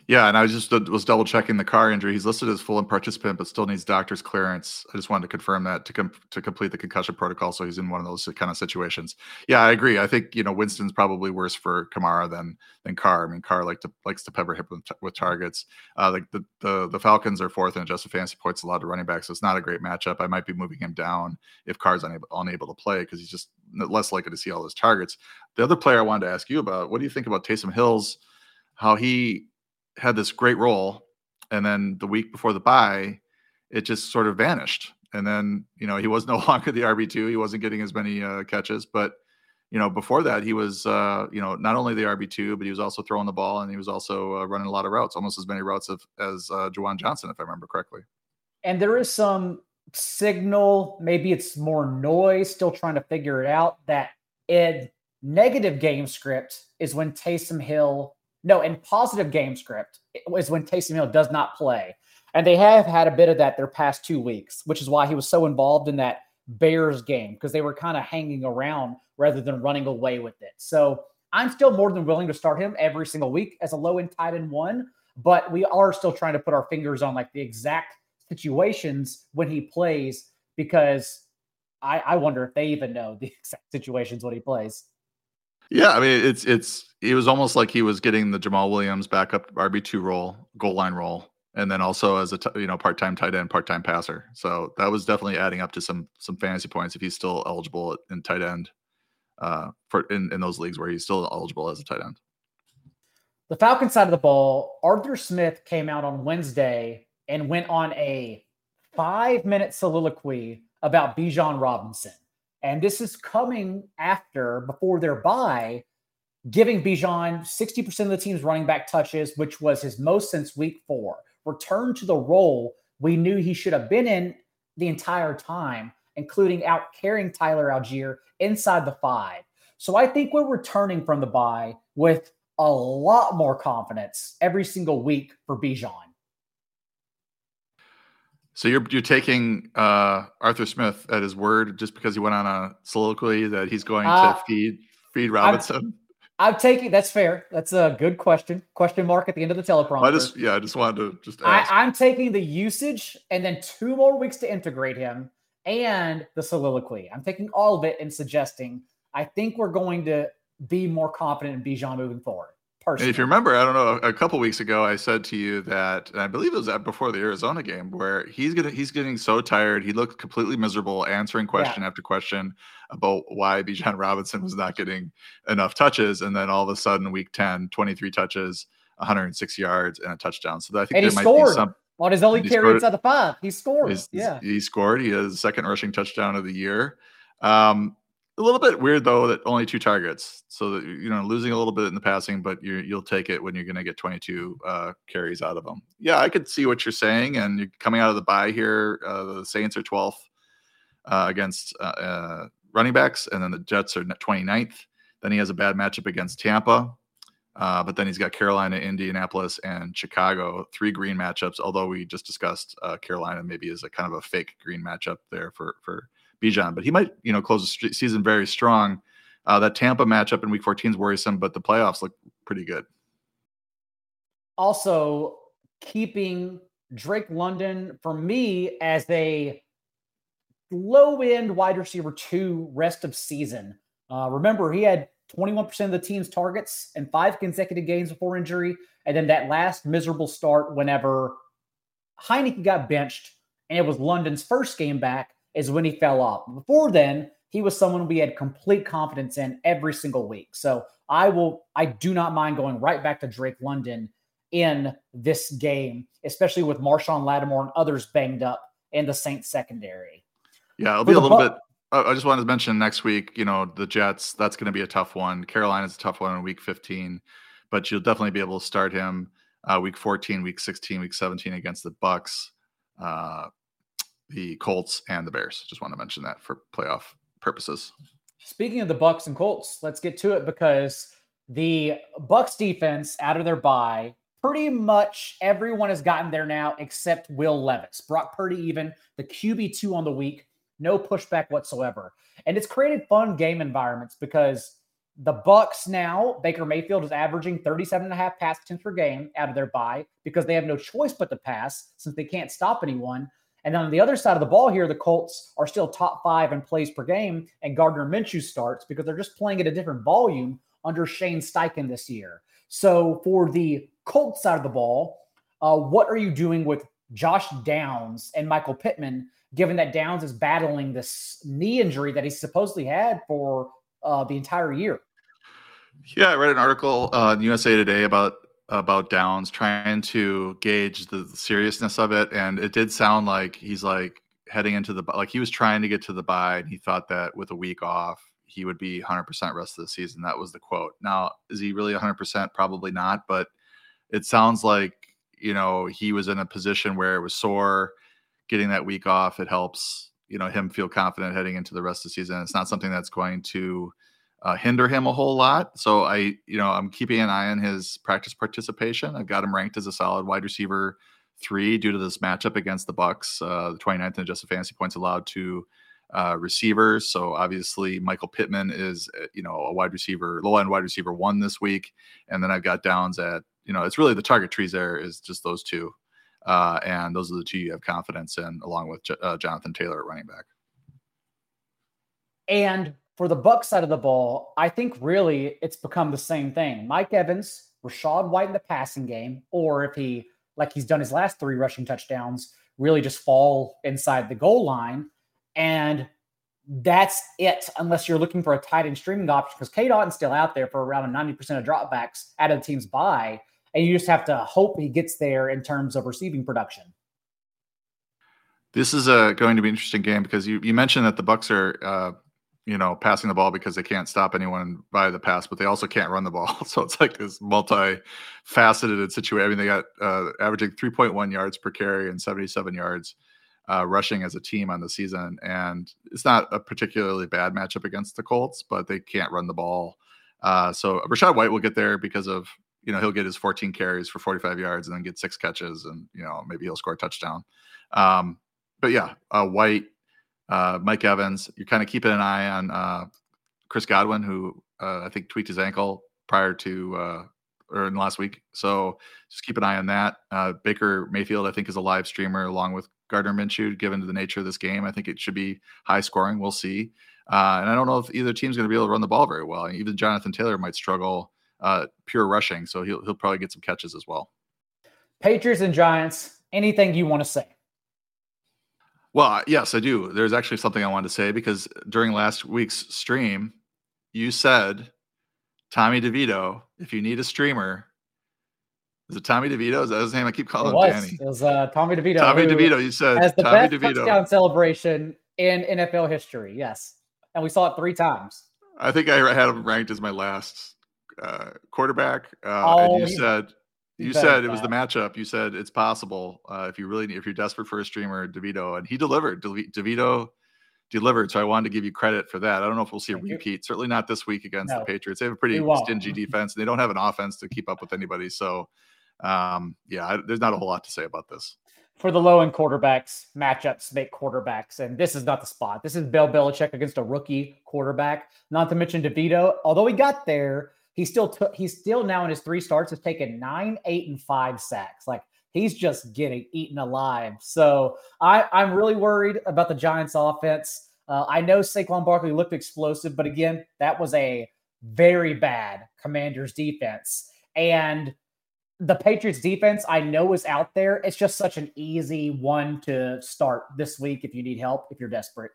[SPEAKER 2] Yeah, and I was just was double checking the Carr injury. He's listed as full and participant, but still needs doctor's clearance. I just wanted to confirm that to com- to complete the concussion protocol. So he's in one of those kind of situations. Yeah, I agree. I think you know Winston's probably worse for Kamara than than Carr. I mean, Carr like to likes to pepper him with, with targets. Uh, the, the, the the Falcons are fourth in adjusted fantasy points allowed to running back, so it's not a great matchup. I might be moving him down if Carr's unable unable to play because he's just less likely to see all those targets. The other player I wanted to ask you about, what do you think about Taysom Hills? How he had this great role, and then the week before the bye, it just sort of vanished. And then you know he was no longer the RB two. He wasn't getting as many uh, catches, but you know before that he was uh, you know not only the RB two, but he was also throwing the ball and he was also uh, running a lot of routes, almost as many routes of, as uh, Juwan Johnson, if I remember correctly.
[SPEAKER 1] And there is some signal, maybe it's more noise, still trying to figure it out. That Ed negative game script is when Taysom Hill no, in positive game script is when Taysom Hill does not play. And they have had a bit of that their past two weeks, which is why he was so involved in that Bears game because they were kind of hanging around rather than running away with it. So I'm still more than willing to start him every single week as a low end tight end one, but we are still trying to put our fingers on like the exact situations when he plays because I, I wonder if they even know the exact situations when he plays.
[SPEAKER 2] Yeah, I mean it's it's it was almost like he was getting the Jamaal Williams backup RB two role, goal line role, and then also as a t- you know part time tight end, part time passer. So that was definitely adding up to some some fantasy points if he's still eligible in tight end uh, for in in those leagues where he's still eligible as a tight end.
[SPEAKER 1] The Falcon side of the ball, Arthur Smith came out on Wednesday and went on a five minute soliloquy about Bijan Robinson. And this is coming after, before their bye, giving Bijan 60% of the team's running back touches, which was his most since week four. Returned to the role we knew he should have been in the entire time, including out carrying Tyler Allgeier inside the five. So I think we're returning from the bye with a lot more confidence every single week for Bijan.
[SPEAKER 2] So you're you're taking uh, Arthur Smith at his word just because he went on a soliloquy that he's going uh, to feed feed Robinson.
[SPEAKER 1] I'm, I'm, taking that's fair. That's a good question. Question mark at the end of the teleprompter.
[SPEAKER 2] I just yeah, I just wanted to just
[SPEAKER 1] ask. I, I'm taking the usage and then two more weeks to integrate him and the soliloquy. I'm taking all of it and suggesting I think we're going to be more confident in Bijan moving forward.
[SPEAKER 2] Personally. If you remember, I don't know, a couple weeks ago, I said to you that, and I believe it was before the Arizona game, where he's getting he's getting so tired. He looked completely miserable, answering question yeah. after question about why Bijan Robinson was not getting enough touches, and then all of a sudden, week 10, 23 touches, 106 yards, and a touchdown. So I think
[SPEAKER 1] and there might scored. be some on his only carry inside the five. He scored. yeah,
[SPEAKER 2] he scored. He has second rushing touchdown of the year. Um, a little bit weird though that only two targets. So that you know, losing a little bit in the passing, but you you'll take it when you're going to get 22 uh, carries out of them. Yeah, I could see what you're saying. And you're coming out of the bye here. Uh, the Saints are 12th uh, against uh, uh, running backs, and then the Jets are 29th. Then he has a bad matchup against Tampa. Uh, but then he's got Carolina, Indianapolis, and Chicago, three green matchups. Although we just discussed Carolina maybe is a kind of a fake green matchup there for for Bijan, but he might, you know, close the season very strong. Uh, that Tampa matchup in Week 14 is worrisome, but the playoffs look pretty good.
[SPEAKER 1] Also, keeping Drake London for me as a low end wide receiver two rest of season. Uh, remember, he had 21% of the team's targets and five consecutive games before injury. And then that last miserable start whenever Heinicke got benched and it was London's first game back is when he fell off. Before then, he was someone we had complete confidence in every single week. So I will, I do not mind going right back to Drake London in this game, especially with Marshon Lattimore and others banged up in the Saints secondary.
[SPEAKER 2] Yeah, it'll be a little bit. I just wanted to mention next week, you know, the Jets, that's going to be a tough one. Carolina's a tough one in week 15, but you'll definitely be able to start him uh, week 14, week 16, week 17 against the Bucks. Uh, the Colts and the Bears. Just want to mention that for playoff purposes.
[SPEAKER 1] Speaking of the Bucks and Colts, let's get to it because the Bucks defense out of their bye, pretty much everyone has gotten there now except Will Levis. Brock Purdy even the QB2 on the week, no pushback whatsoever. And it's created fun game environments because the Bucks now, Baker Mayfield is averaging 37 and a half pass attempts per game out of their bye because they have no choice but to pass since they can't stop anyone. And then on the other side of the ball here, the Colts are still top five in plays per game, and Gardner Minshew starts because they're just playing at a different volume under Shane Steichen this year. So for the Colts side of the ball, uh, what are you doing with Josh Downs and Michael Pittman, given that Downs is battling this knee injury that he supposedly had for uh, the entire year?
[SPEAKER 2] Yeah, I read an article uh, in USA Today about about Downs, trying to gauge the seriousness of it, and it did sound like he's like heading into the like he was trying to get to the bye, and he thought that with a week off he would be 100% rest of the season. That was the quote. Now, is he really 100%? Probably not, but it sounds like you know he was in a position where it was sore. Getting that week off, it helps you know him feel confident heading into the rest of the season. It's not something that's going to uh, hinder him a whole lot. So I, you know, I'm keeping an eye on his practice participation. I've got him ranked as a solid wide receiver three due to this matchup against the Bucks, uh, the 29th in adjusted fantasy points allowed to uh, receivers. So obviously Michael Pittman is, uh, you know, a wide receiver, low end wide receiver one this week, and then I've got Downs at, you know, it's really the target trees there is just those two, uh, and those are the two you have confidence in, along with J- uh, Jonathan Taylor at running back.
[SPEAKER 1] And for the Buck side of the ball, I think really it's become the same thing. Mike Evans, Rachaad White in the passing game, or if he, like he's done his last three rushing touchdowns, really just fall inside the goal line. And that's it, unless you're looking for a tight end streaming option, because Cade Otton's still out there for around a 90% of dropbacks out of the team's bye. And you just have to hope he gets there in terms of receiving production.
[SPEAKER 2] This is a going to be an interesting game because you, you mentioned that the Bucks are uh, you know passing the ball because they can't stop anyone by the pass, but they also can't run the ball. So it's like this multi-faceted situation. I mean, they got uh, averaging 3.1 yards per carry and 77 yards uh, rushing as a team on the season, and it's not a particularly bad matchup against the Colts, but they can't run the ball. Uh, so Rachaad White will get there because of you know he'll get his 14 carries for 45 yards and then get six catches, and you know maybe he'll score a touchdown. Um, but yeah, uh, White, uh, Mike Evans, you're kind of keeping an eye on uh, Chris Godwin, who uh, I think tweaked his ankle prior to uh, or in last week. So just keep an eye on that. Uh, Baker Mayfield, I think, is a live streamer along with Gardner Minshew. Given the nature of this game, I think it should be high scoring. We'll see. Uh, and I don't know if either team's going to be able to run the ball very well. Even Jonathan Taylor might struggle pure rushing, so he'll he'll probably get some catches as well.
[SPEAKER 1] Patriots and Giants. Anything you want to say?
[SPEAKER 2] Well, yes, I do. There's actually something I wanted to say because during last week's stream, you said Tommy DeVito, if you need a streamer, is it Tommy DeVito? Is that his name? I keep calling
[SPEAKER 1] it
[SPEAKER 2] him Danny.
[SPEAKER 1] It was uh, Tommy DeVito.
[SPEAKER 2] Tommy DeVito. You said
[SPEAKER 1] has the
[SPEAKER 2] Tommy
[SPEAKER 1] best
[SPEAKER 2] DeVito.
[SPEAKER 1] touchdown celebration in NFL history. Yes, and we saw it three times.
[SPEAKER 2] I think I had him ranked as my last uh, quarterback. Uh,
[SPEAKER 1] Oh,
[SPEAKER 2] and you
[SPEAKER 1] you-
[SPEAKER 2] said you said it was the matchup. You said it's possible uh, if you really if you're desperate for a streamer, DeVito, and he delivered. De- DeVito delivered. So I wanted to give you credit for that. I don't know if we'll see a repeat. Certainly not this week against
[SPEAKER 1] No,
[SPEAKER 2] the Patriots. They have a pretty stingy defense. And they don't have an offense to keep up with anybody. So um, yeah, I, there's not a whole lot to say about this.
[SPEAKER 1] For the low end quarterbacks, matchups make quarterbacks, and this is not the spot. This is Bill Belichick against a rookie quarterback. Not to mention DeVito. Although he got there, he still took. He's still now in his three starts has taken nine, eight, and five sacks. Like he's just getting eaten alive. So I, I'm really worried about the Giants' offense. Uh, I know Saquon Barkley looked explosive, but again, that was a very bad Commanders defense. And the Patriots defense, I know is out there. It's just such an easy one to start this week if you need help, if you're desperate.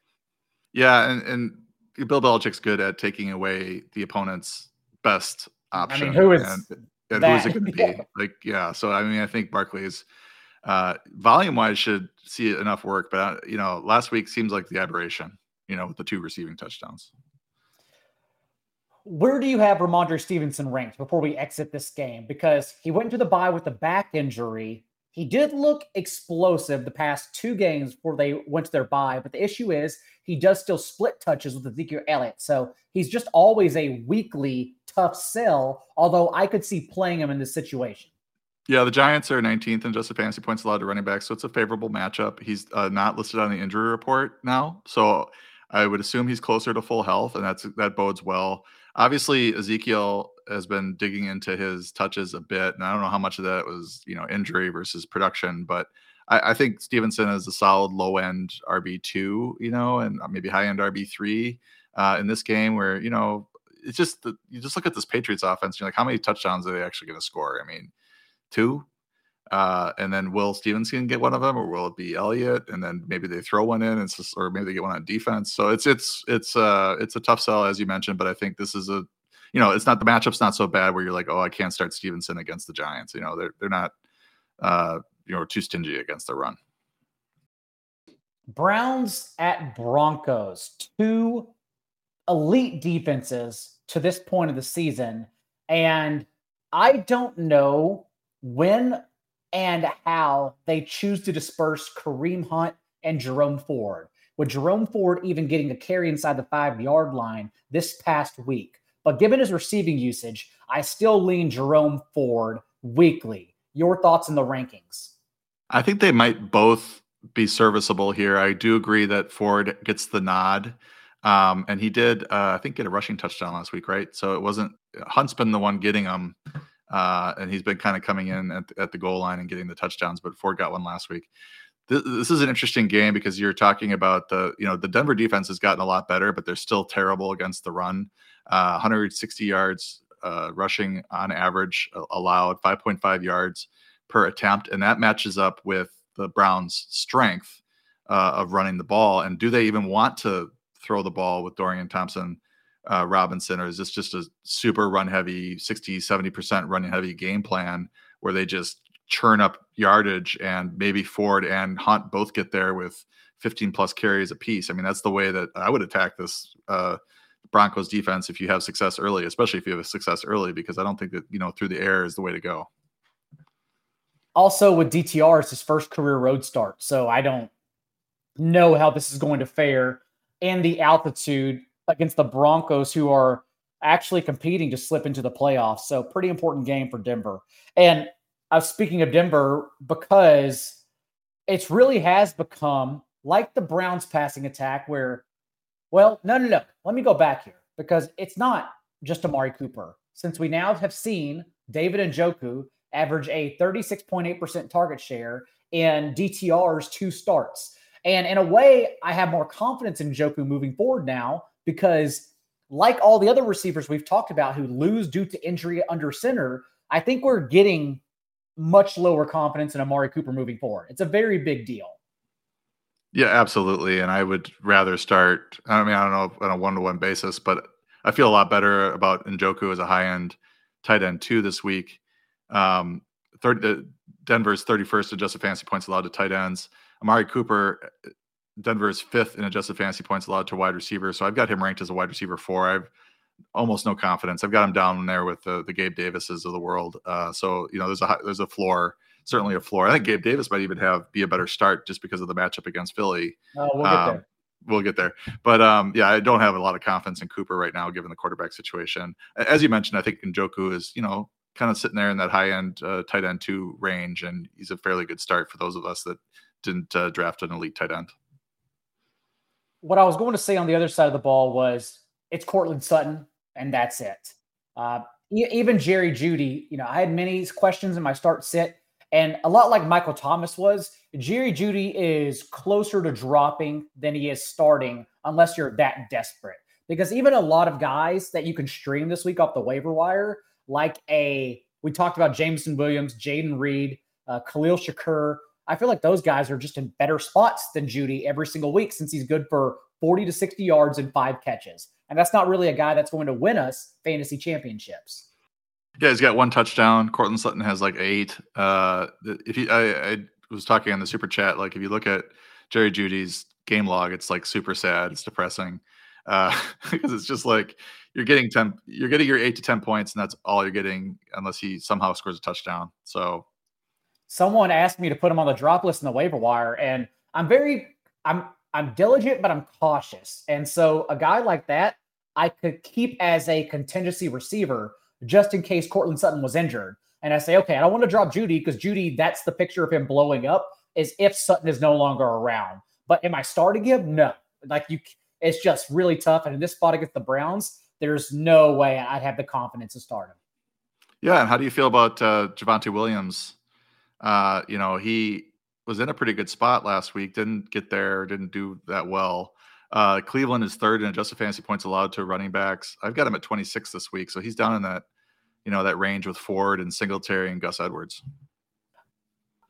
[SPEAKER 2] Yeah, and, and Bill Belichick's good at taking away the opponent's best option.
[SPEAKER 1] I mean, who is
[SPEAKER 2] and, and who is it going to be?
[SPEAKER 1] Yeah.
[SPEAKER 2] Like, yeah. So I mean, I think Barkley's uh, volume wise should see enough work, but uh, you know, last week seems like the aberration. You know, with the two receiving touchdowns.
[SPEAKER 1] Where do you have Rhamondre Stevenson ranked before we exit this game? Because he went into the bye with a back injury. He did look explosive the past two games before they went to their bye, but the issue is he does still split touches with Ezekiel Elliott. So he's just always a weekly tough sell, although I could see playing him in this situation.
[SPEAKER 2] Yeah, the Giants are 19th in adjusted fantasy points allowed to running back, so it's a favorable matchup. He's uh, not listed on the injury report now, so I would assume he's closer to full health, and that's that bodes well. Obviously, Ezekiel has been digging into his touches a bit, and I don't know how much of that was you know injury versus production, but I, I think Stevenson is a solid low end RB two, you know, and maybe high end RB three uh, in this game where you know it's just the, you just look at this Patriots offense, you're like, how many touchdowns are they actually going to score? I mean two. Uh, and then will Stevenson get one of them, or will it be Elliott? And then maybe they throw one in, and just, or maybe they get one on defense. So it's it's it's uh it's a tough sell as you mentioned, but I think this is a you know it's not the matchup's not so bad where you're like oh I can't start Stevenson against the Giants. You know they're they're not uh you know too stingy against the run.
[SPEAKER 1] Browns at Broncos, two elite defenses to this point of the season. And I don't know when and how they choose to disperse Kareem Hunt and Jerome Ford, with Jerome Ford even getting a carry inside the five yard line this past week. But given his receiving usage, I still lean Jerome Ford weekly. Your thoughts in the rankings?
[SPEAKER 2] I think they might both be serviceable here. I do agree that Ford gets the nod. Um, and he did, uh, I think, get a rushing touchdown last week, right? So it wasn't Hunt's been the one getting them, uh, and he's been kind of coming in at, at the goal line and getting the touchdowns. But Ford got one last week. This, this is an interesting game because you're talking about the, you know, the Denver defense has gotten a lot better, but they're still terrible against the run. Uh, 160 yards uh, rushing on average allowed, 5.5 yards per attempt, and that matches up with the Browns' strength uh, of running the ball. And do they even want to throw the ball with Dorian Thompson uh, Robinson, or is this just a super run heavy, 60, 70% run heavy game plan where they just churn up yardage and maybe Ford and Hunt both get there with 15 plus carries a piece. I mean, that's the way that I would attack this uh, Broncos defense if you have success early, especially if you have a success early, because I don't think that, you know, through the air is the way to go.
[SPEAKER 1] Also, with DTR, it's his first career road start. So I don't know how this is going to fare and the altitude against the Broncos, who are actually competing to slip into the playoffs. So, pretty important game for Denver. And I was speaking of Denver because it really has become like the Browns passing attack, where, well, no, no, no. Let me go back here because it's not just Amari Cooper. Since we now have seen David Njoku average a 36.8% target share in DTR's two starts. And in a way, I have more confidence in Njoku moving forward now because, like all the other receivers we've talked about who lose due to injury under center, I think we're getting much lower confidence in Amari Cooper moving forward. It's a very big deal.
[SPEAKER 2] Yeah, absolutely. And I would rather start, I mean, I don't know on a one to one basis, but I feel a lot better about Njoku as a high end tight end two this week. Um, third, uh, Denver's 31st adjusted fantasy points allowed to tight ends. Amari Cooper, Denver's fifth in adjusted fantasy points allowed to wide receivers. So I've got him ranked as a wide receiver four. I've almost no confidence. I've got him down there with the, the Gabe Davises of the world. Uh, so you know, there's a there's a floor, certainly a floor. I think Gabe Davis might even have be a better start just because of the matchup against Philly.
[SPEAKER 1] Oh, we'll um, get there.
[SPEAKER 2] We'll get there, but um, yeah, I don't have a lot of confidence in Cooper right now, given the quarterback situation. As you mentioned, I think Njoku is, you know, kind of sitting there in that high end uh, tight end two range, and he's a fairly good start for those of us that didn't uh, draft an elite tight end.
[SPEAKER 1] What I was going to say on the other side of the ball was it's Courtland Sutton, and that's it. Uh, even Jerry Jeudy, you know, I had many questions in my start sit, and a lot like Michael Thomas was, Jerry Jeudy is closer to dropping than he is starting, unless you're that desperate. Because even a lot of guys that you can stream this week off the waiver wire, like a we talked about Jameson Williams, Jayden Reed, uh, Khalil Shakir. I feel like those guys are just in better spots than Jeudy every single week since he's good for 40 to 60 yards and five catches. And that's not really a guy that's going to win us fantasy championships.
[SPEAKER 2] Yeah, he's got one touchdown. Courtland Sutton has like eight. Uh, if you, I, I was talking on the super chat, like if you look at Jerry Jeudy's game log, it's like super sad. It's depressing uh, because it's just like you're getting 10 you're getting your 8 to 10 points and that's all you're getting unless he somehow scores a touchdown so
[SPEAKER 1] someone asked me to put him on the drop list in the waiver wire and i'm very i'm i'm diligent but i'm cautious. And so a guy like that i could keep as a contingency receiver just in case Courtland Sutton was injured. And i say okay i don't want to drop Jeudy because Jeudy, that's the picture of him blowing up is if sutton is no longer around. But am i starting him? No. Like you it's just really tough. And in this spot against the browns there's no way I'd have the confidence to start him.
[SPEAKER 2] Yeah, and how do you feel about uh, Javonte Williams? Uh, you know, he was in a pretty good spot last week. Didn't get there. Didn't do that well. Uh, Cleveland is third in adjusted fantasy points allowed to running backs. I've got him at 26 this week, so he's down in that, you know, that range with Ford and Singletary and Gus Edwards.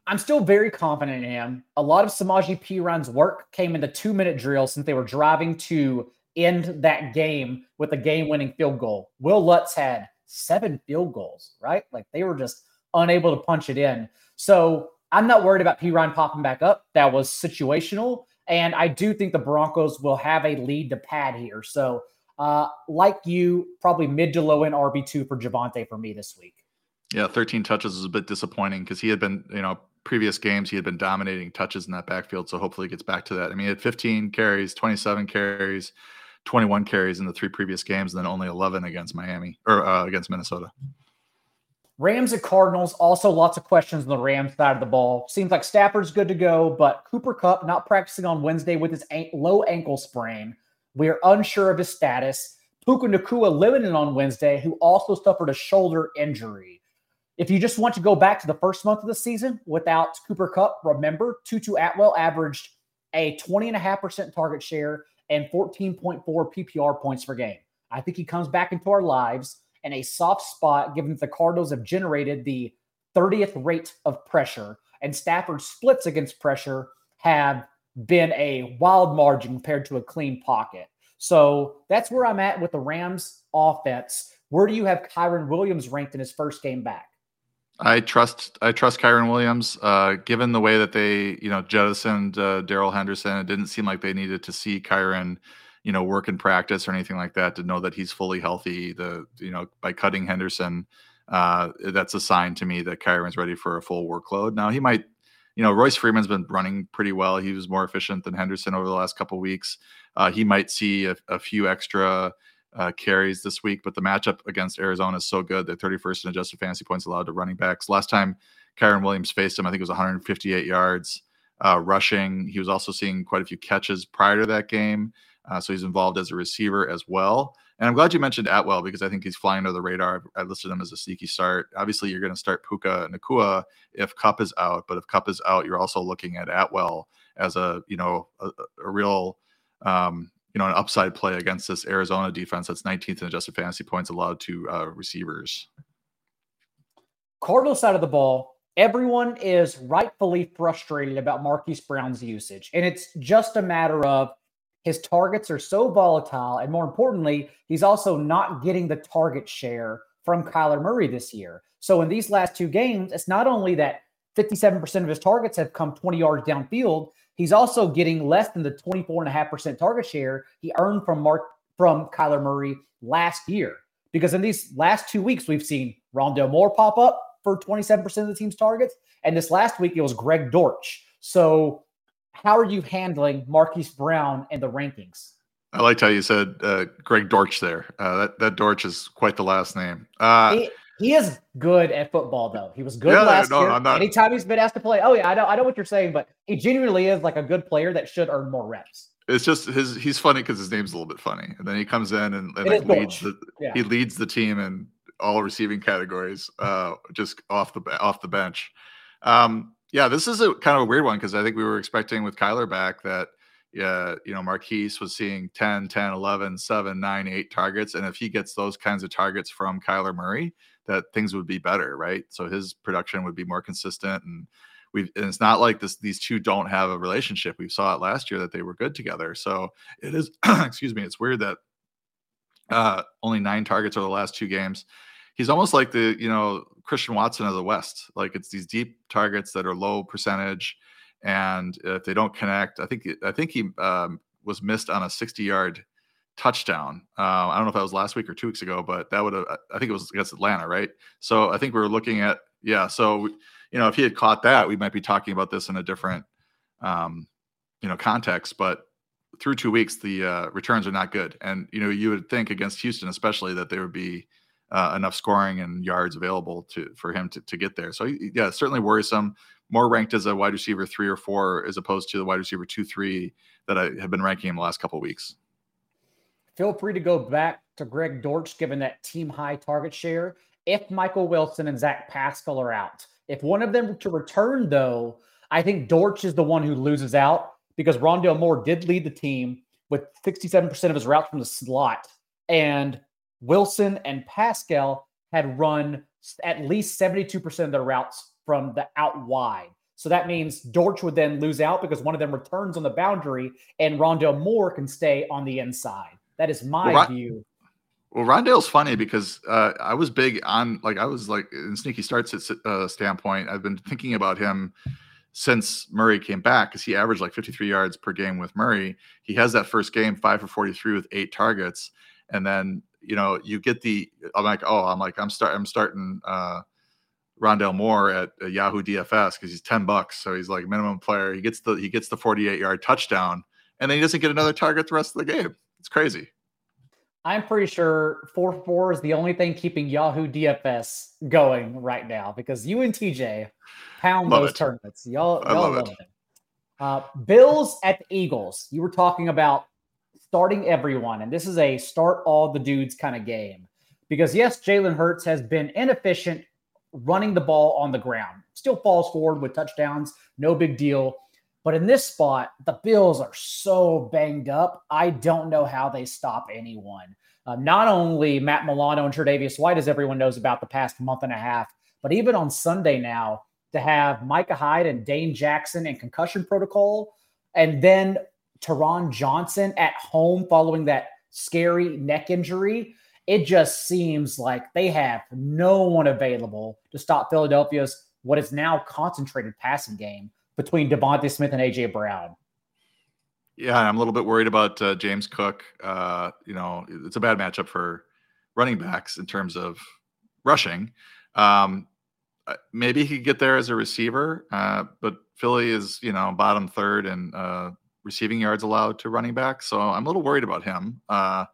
[SPEAKER 1] I'm still very confident in him. A lot of Samaje Perine's work came in the two minute drill since they were driving to end that game with a game winning field goal. Wil Lutz had seven field goals, right? Like they were just unable to punch it in. So I'm not worried about Perine popping back up. That was situational. And I do think the Broncos will have a lead to pad here. So, uh, like you, probably mid to low end RB2 for Javonte for me this week.
[SPEAKER 2] Yeah, 13 touches is a bit disappointing because he had been, you know, previous games he had been dominating touches in that backfield. So hopefully he gets back to that. I mean, he had 15 carries, 27 carries, 21 carries in the three previous games, and then only 11 against Miami or uh, against Minnesota.
[SPEAKER 1] Rams and Cardinals, also lots of questions on the Rams side of the ball. Seems like Stafford's good to go, but Cooper Kupp not practicing on Wednesday with his an- low ankle sprain. We are unsure of his status. Puka Nacua limited on Wednesday, who also suffered a shoulder injury. If you just want to go back to the first month of the season without Cooper Kupp, remember Tutu Atwell averaged a 20.5% target share and 14.4 PPR points per game. I think he comes back into our lives in a soft spot, given that the Cardinals have generated the 30th rate of pressure, and Stafford's splits against pressure have been a wild margin compared to a clean pocket. So that's where I'm at with the Rams offense. Where do you have Kyren Williams ranked in his first game back?
[SPEAKER 2] I trust I trust Kyren Williams. Uh, given the way that they you know jettisoned uh, Darrell Henderson, it didn't seem like they needed to see Kyren you know work in practice or anything like that to know that he's fully healthy. The you know by cutting Henderson, uh, that's a sign to me that Kyren's ready for a full workload. Now he might you know, Royce Freeman's been running pretty well. He was more efficient than Henderson over the last couple weeks. Uh, he might see a, a few extra uh, carries this week, but the matchup against Arizona is so good. They're 31st in adjusted fantasy points allowed to running backs. Last time Kyren Williams faced him, I think it was 158 yards uh, rushing. He was also seeing quite a few catches prior to that game. Uh, so he's involved as a receiver as well. And I'm glad you mentioned Atwell because I think he's flying under the radar. I listed him as a sneaky start. Obviously, you're going to start Puka Nacua if Kupp is out, but if Kupp is out, you're also looking at Atwell as a you know a, a real um, you know an upside play against this Arizona defense that's 19th in adjusted fantasy points allowed to uh, receivers.
[SPEAKER 1] Cardinal side of the ball, everyone is rightfully frustrated about Marquise Brown's usage, and it's just a matter of his targets are so volatile. And more importantly, he's also not getting the target share from Kyler Murray this year. So in these last two games, it's not only that 57% of his targets have come 20 yards downfield, he's also getting less than the 24.5% target share he earned from Mark from Kyler Murray last year. Because in these last two weeks, we've seen Rondale Moore pop up for 27% of the team's targets. And this last week, it was Greg Dortch. So how are you handling Marquise Brown and the rankings?
[SPEAKER 2] I liked how you said uh, Greg Dortch there. Uh, that that Dortch is quite the last name. Uh,
[SPEAKER 1] he, he, is good at football, though. He was good yeah, last no, year. Not... Anytime he's been asked to play, oh yeah, I know, I know what you're saying, but he genuinely is like a good player that should earn more reps.
[SPEAKER 2] It's just his. He's funny because his name's a little bit funny, and then he comes in and, and like leads the yeah. he leads the team in all receiving categories, uh, just off the off the bench. Um, yeah, this is a kind of a weird one because I think we were expecting with Kyler back that yeah, you know, Marquise was seeing 10, 10, 11, 7, 9, 8 targets. And if he gets those kinds of targets from Kyler Murray, that things would be better, right? So his production would be more consistent. And we and it's not like this these two don't have a relationship. We saw it last year that they were good together. So it is excuse me, it's weird that uh only nine targets over the last two games he's almost like the you know Christian Watson of the West. Like it's these deep targets that are low percentage, and if they don't connect, I think I think he um, was missed on a 60 yard touchdown. Uh, I don't know if that was last week or two weeks ago, but that would have I think it was against Atlanta, right? So I think we were looking at yeah. So you know if he had caught that, we might be talking about this in a different um, you know context, but through two weeks the uh, returns are not good and you know you would think against houston especially that they would be uh, enough scoring and yards available to for him to, to get there. So yeah, certainly worrisome. More ranked as a wide receiver three or four as opposed to the wide receiver two three that I have been ranking him the last couple weeks.
[SPEAKER 1] Feel free to go back to Greg Dortch, given that team high target share. If Michael Wilson and Zach Pascal are out, if one of them to return, though, I think Dortch is the one who loses out because Rondale Moore did lead the team with 67% of his routes from the slot. And Wilson and Pascal had run at least 72% of their routes from the out wide. So that means Dortch would then lose out because one of them returns on the boundary and Rondale Moore can stay on the inside. That is my well, view.
[SPEAKER 2] Well, Rondale's funny because uh, I was big on, like, I was like in sneaky starts uh, standpoint. I've been thinking about him since Murray came back because he averaged like 53 yards per game with Murray. He has that first game, five for 43 with eight targets. And then you know, you get the I'm like, oh, I'm like, I'm start I'm starting uh Rondale Moore at uh, Yahoo DFS because he's 10 bucks. So he's like minimum player. He gets the he gets the 48 yard touchdown and then he doesn't get another target the rest of the game. It's crazy.
[SPEAKER 1] I'm pretty sure 4 4 is the only thing keeping Yahoo DFS going right now because you and TJ pound love those it. tournaments. Y'all, y'all love, love it. it. Uh, Bills at the Eagles. You were talking about starting everyone. And this is a start all the dudes kind of game. Because yes, Jalen Hurts has been inefficient running the ball on the ground. Still falls forward with touchdowns, no big deal. But in this spot, the Bills are so banged up. I don't know how they stop anyone. Uh, not only Matt Milano and Tre'Davious White, as everyone knows about the past month and a half, but even on Sunday now to have Micah Hyde and Dane Jackson in concussion protocol, and then Taron Johnson at home following that scary neck injury. it just seems like they have no one available to stop Philadelphia's what is now concentrated passing game between DeVonta Smith and AJ Brown.
[SPEAKER 2] Yeah, I'm a little bit worried about uh, James Cook. Uh, you know, it's a bad matchup for running backs in terms of rushing. Um, uh, maybe he could get there as a receiver, uh, but Philly is, you know, bottom third uh, receiving yards allowed to running back. So I'm a little worried about him. Uh,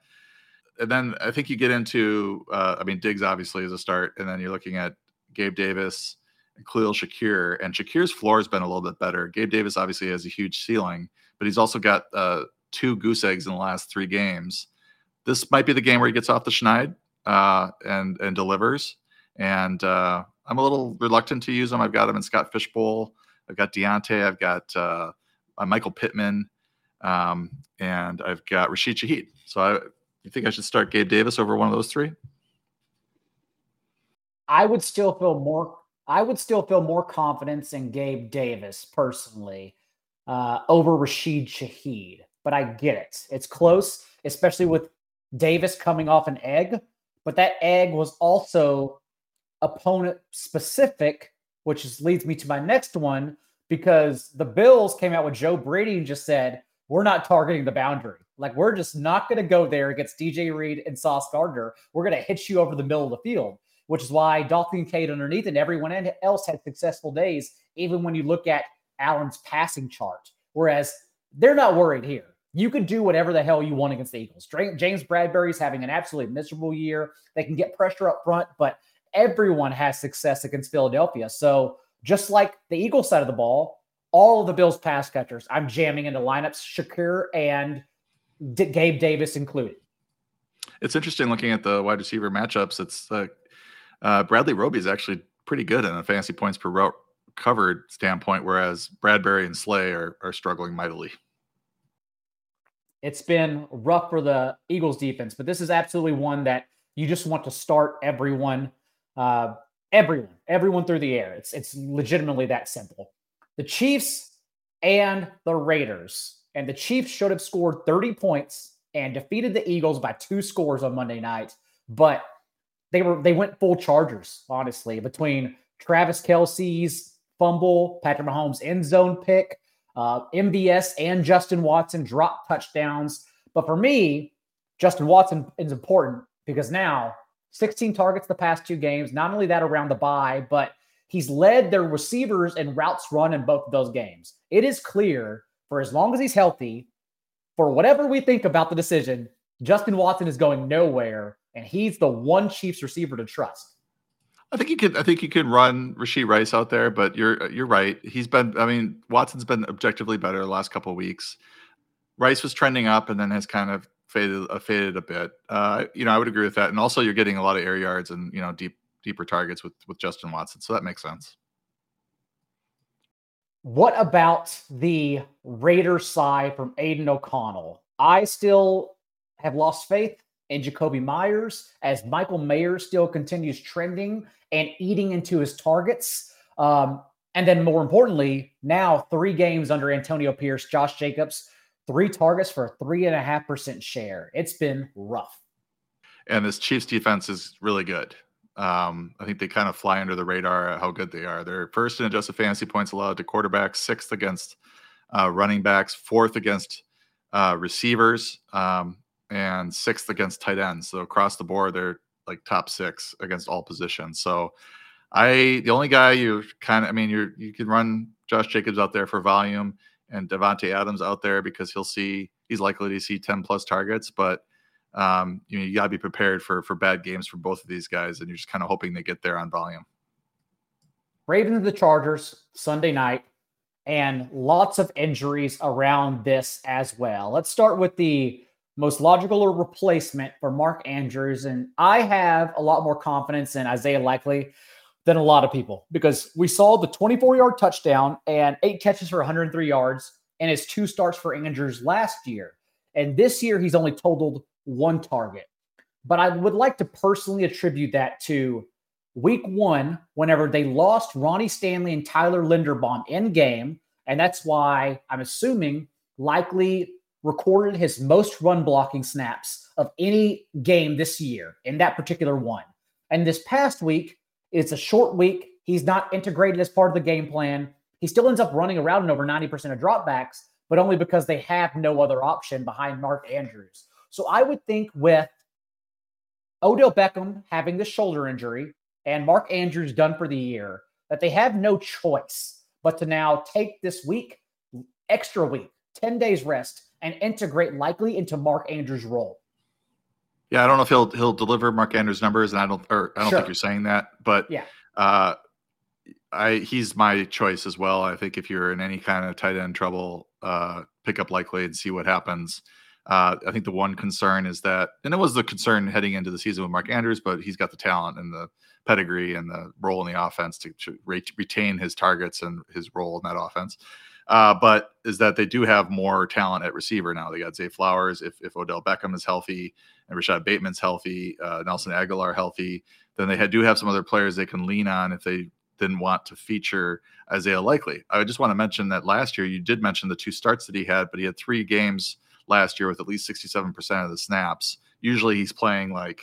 [SPEAKER 2] and then I think you get into, uh, I mean, Diggs obviously is a start, and then you're looking at Gabe Davis and Khalil Shakir, and Shakir's floor has been a little bit better. Gabe Davis obviously has a huge ceiling, but he's also got uh, two goose eggs in the last three games. This might be the game where he gets off the schneid uh, and and delivers. And uh, I'm a little reluctant to use him. I've got him in Scott Fish Bowl. I've got Diontae. I've got uh, Michael Pittman, um, and I've got Rashid Shaheed. So I, you think I should start Gabe Davis over one of those three?
[SPEAKER 1] I would still feel more. I would still feel more confidence in Gabe Davis personally uh, over Rashid Shaheed. But I get it; it's close, especially with Davis coming off an egg. But that egg was also opponent specific, which is, leads me to my next one because the Bills came out with Joe Brady and just said, we're not targeting the boundary. Like, we're just not going to go there against DJ Reed and Sauce Gardner. We're going to hit you over the middle of the field, which is why Dalton Kincaid underneath and everyone else had successful days, even when you look at Allen's passing chart. Whereas they're not worried here. You can do whatever the hell you want against the Eagles. James Bradberry's having an absolutely miserable year. They can get pressure up front, but everyone has success against Philadelphia. So just like the Eagles side of the ball, all of the Bills pass catchers, I'm jamming into lineups, Shakir and D- Gabe Davis included.
[SPEAKER 2] It's interesting looking at the wide receiver matchups. It's uh, uh, Bradley Roby is actually pretty good in a fantasy points per route covered standpoint, whereas Bradberry and Slay are, are struggling mightily.
[SPEAKER 1] It's been rough for the Eagles defense, but this is absolutely one that you just want to start everyone uh, everyone, everyone through the air. It's it's legitimately that simple. The Chiefs and the Raiders, and the Chiefs should have scored 30 points and defeated the Eagles by two scores on Monday night, but they were they went full Chargers. Honestly, between Travis Kelce's fumble, Patrick Mahomes' end zone pick, uh, MVS and Justin Watson drop touchdowns. But for me, Justin Watson is important because now 16 targets the past two games. Not only that, around the bye, but he's led their receivers and routes run in both of those games. It is clear for as long as he's healthy, for whatever we think about the decision, Justin Watson is going nowhere, and he's the one Chiefs receiver to trust.
[SPEAKER 2] I think you could. I think you could run Rashee Rice out there, but you're you're right. He's been. I mean, Watson's been objectively better the last couple weeks. Rice was trending up and then has kind of faded uh, faded a bit. Uh, you know, I would agree with that. And also, you're getting a lot of air yards and you know deep deeper targets with with Justin Watson, so that makes sense.
[SPEAKER 1] What about the Raiders side from Aidan O'Connell? I still have lost faith in Jakobi Meyers as Michael Mayer still continues trending and eating into his targets. Um, and then, more importantly, now three games under Antonio Pierce, Josh Jacobs three targets for a three and a half percent share. It's been rough.
[SPEAKER 2] And this Chiefs defense is really good. Um, I think they kind of fly under the radar how good they are. They're first in adjusted fantasy points allowed to quarterbacks, sixth against uh, running backs, fourth against uh, receivers, um, and sixth against tight ends. So across the board, they're like top six against all positions. So I, the only guy you kind of, I mean, you're you can run Josh Jacobs out there for volume and Davante Adams out there because he'll see he's likely to see 10 plus targets, but um, you know, you gotta be prepared for for bad games for both of these guys, and you're just kind of hoping they get there on volume.
[SPEAKER 1] Ravens the Chargers Sunday night, and lots of injuries around this as well. Let's start with the most logical replacement for Mark Andrews, and I have a lot more confidence in Isaiah Likely than a lot of people because we saw the 24 yard touchdown and eight catches for 103 yards and his two starts for Andrews last year. And this year, he's only totaled one target. But I would like to personally attribute that to week one, whenever they lost Ronnie Stanley and Tyler Linderbaum in game. And that's why I'm assuming Likely recorded his most run blocking snaps of any game this year in that particular one. And this past week, it's a short week. He's not integrated as part of the game plan. He still ends up running around in over 90% of dropbacks, but only because they have no other option behind Mark Andrews. So I would think with Odell Beckham having the shoulder injury and Mark Andrews done for the year, that they have no choice but to now take this week, extra week, 10 days rest, and integrate Likely into Mark Andrews' role.
[SPEAKER 2] Yeah, I don't know if he'll he'll deliver Mark Andrews numbers, and I don't or I don't sure. think you're saying that, but
[SPEAKER 1] yeah,
[SPEAKER 2] uh, I he's my choice as well. I think if you're in any kind of tight end trouble, uh, pick up Likely and see what happens. Uh, I think the one concern is that, and it was the concern heading into the season with Mark Andrews, but he's got the talent and the pedigree and the role in the offense to, to re- retain his targets and his role in that offense. Uh, but is that they do have more talent at receiver now. They got Zay Flowers. If, if Odell Beckham is healthy and Rashod Bateman's healthy, uh, Nelson Agholor healthy, then they had, do have some other players they can lean on if they didn't want to feature Isaiah Likely. I just want to mention that last year you did mention the two starts that he had, but he had three games last year with at least 67% of the snaps. Usually he's playing like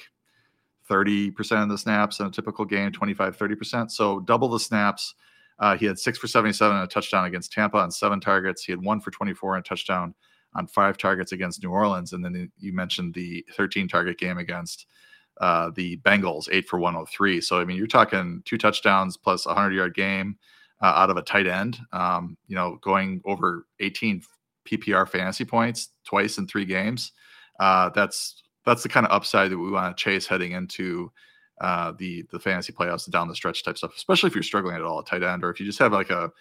[SPEAKER 2] 30% of the snaps in a typical game, 25, 30%. So double the snaps. Uh, he had six for 77 and a touchdown against Tampa on seven targets. He had one for 24 and a touchdown on five targets against New Orleans. And then you mentioned the 13 target game against uh, the Bengals, eight for 103. So, I mean, you're talking two touchdowns plus a 100 yard game uh, out of a tight end, um, you know, going over 18 PPR fantasy points twice in three games. Uh, that's that's the kind of upside that we want to chase heading into uh, the the fantasy playoffs the down the stretch type stuff, especially if you're struggling at all at tight end, or if you just have like a,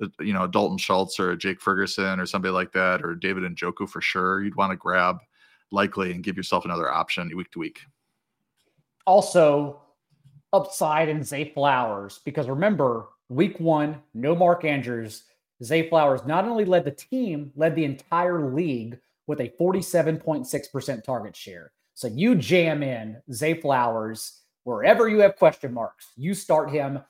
[SPEAKER 2] a you know a Dalton Schultz or Jake Ferguson or somebody like that, or David Njoku for sure. You'd want to grab Likely and give yourself another option week to week.
[SPEAKER 1] Also, upside in Zay Flowers because remember, week one, no Mark Andrews. Zay Flowers not only led the team, led the entire league with a 47.6% target share. So you jam in Zay Flowers wherever you have question marks. You start him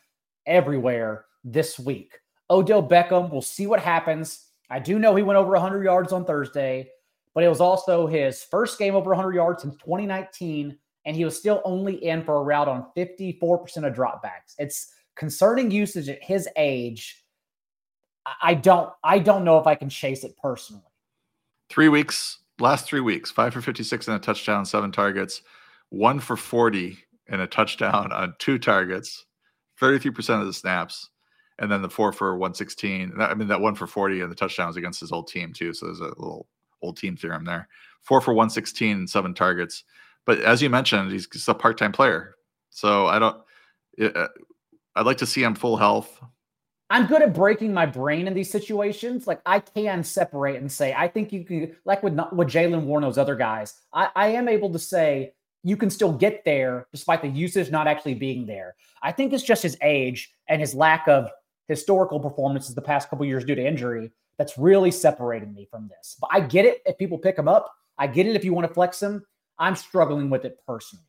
[SPEAKER 1] everywhere this week. Odell Beckham, we'll see what happens. I do know he went over 100 yards on Thursday, but it was also his first game over 100 yards since 2019, and he was still only in for a route on 54% of dropbacks. It's concerning usage at his age. I don't I don't know if I can chase it personally.
[SPEAKER 2] Three weeks, last three weeks, five for 56 and a touchdown, seven targets, one for 40 and a touchdown on two targets, 33% of the snaps, and then the four for 116. I mean, that one for 40 and the touchdowns against his old team, too. So there's a little old team theorem there. Four for 116 and seven targets. But as you mentioned, he's just a part time player. So I don't, uh, I'd like to see him full health.
[SPEAKER 1] I'm good at breaking my brain in these situations. Like I can separate and say, I think you can, like with with Jaylen Warren, those other guys, I, I am able to say you can still get there despite the usage not actually being there. I think it's just his age and his lack of historical performances the past couple years due to injury that's really separating me from this. But I get it if people pick him up. I get it if you want to flex him. I'm struggling with it personally.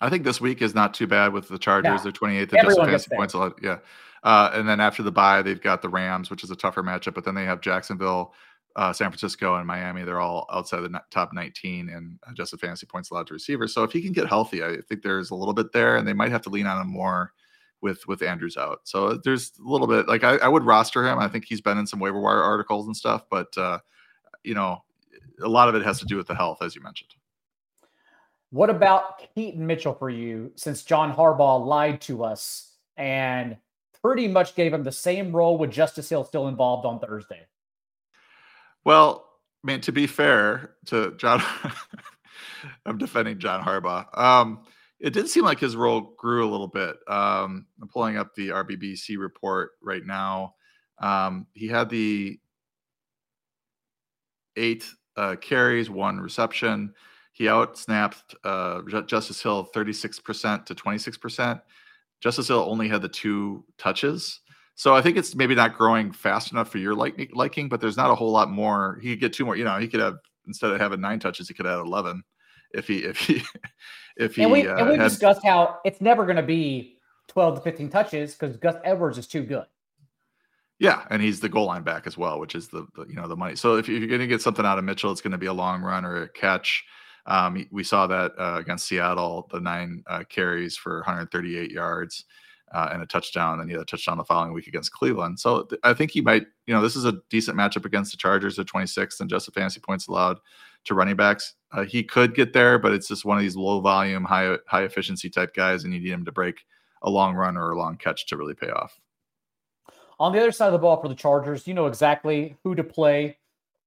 [SPEAKER 2] I think this week is not too bad with the Chargers. They're 28th adjusted fantasy points a lot. Yeah. Uh, and then after the bye, they've got the Rams, which is a tougher matchup, but then they have Jacksonville, uh, San Francisco and Miami, they're all outside the top 19 and adjusted fantasy points allowed to receivers. So if he can get healthy, I think there's a little bit there, and they might have to lean on him more with with Andrews out. So there's a little bit like I, I would roster him. I think he's been in some waiver wire articles and stuff, but uh, you know, a lot of it has to do with the health, as you mentioned.
[SPEAKER 1] What about Keaton Mitchell for you? Since John Harbaugh lied to us and pretty much gave him the same role with Justice Hill still involved on Thursday.
[SPEAKER 2] Well, I mean, to be fair to John, I'm defending John Harbaugh. Um, it did seem like his role grew a little bit. Um, I'm pulling up the RBBC report right now. Um, he had the eight uh, carries, one reception. He outsnapped uh, Justice Hill 36% to 26%. Justice Hill only had the two touches. So I think it's maybe not growing fast enough for your like, liking, but there's not a whole lot more. He could get two more. You know, he could have instead of having nine touches, he could have eleven if he if he if he.
[SPEAKER 1] And we, uh, and we had, discussed how it's never going to be twelve to fifteen touches because Gus Edwards is too good.
[SPEAKER 2] Yeah, and he's the goal line back as well, which is the, the you know the money. So if, if you're going to get something out of Mitchell, it's going to be a long run or a catch. Um, we saw that uh, against Seattle, the nine uh, carries for 138 yards uh, and a touchdown. And then he had a touchdown the following week against Cleveland. So th- I think he might, you know, this is a decent matchup against the Chargers at 26th and just the fantasy points allowed to running backs. Uh, he could get there, but it's just one of these low volume, high high efficiency type guys, and you need him to break a long run or a long catch to really pay off.
[SPEAKER 1] On the other side of the ball for the Chargers, you know exactly who to play.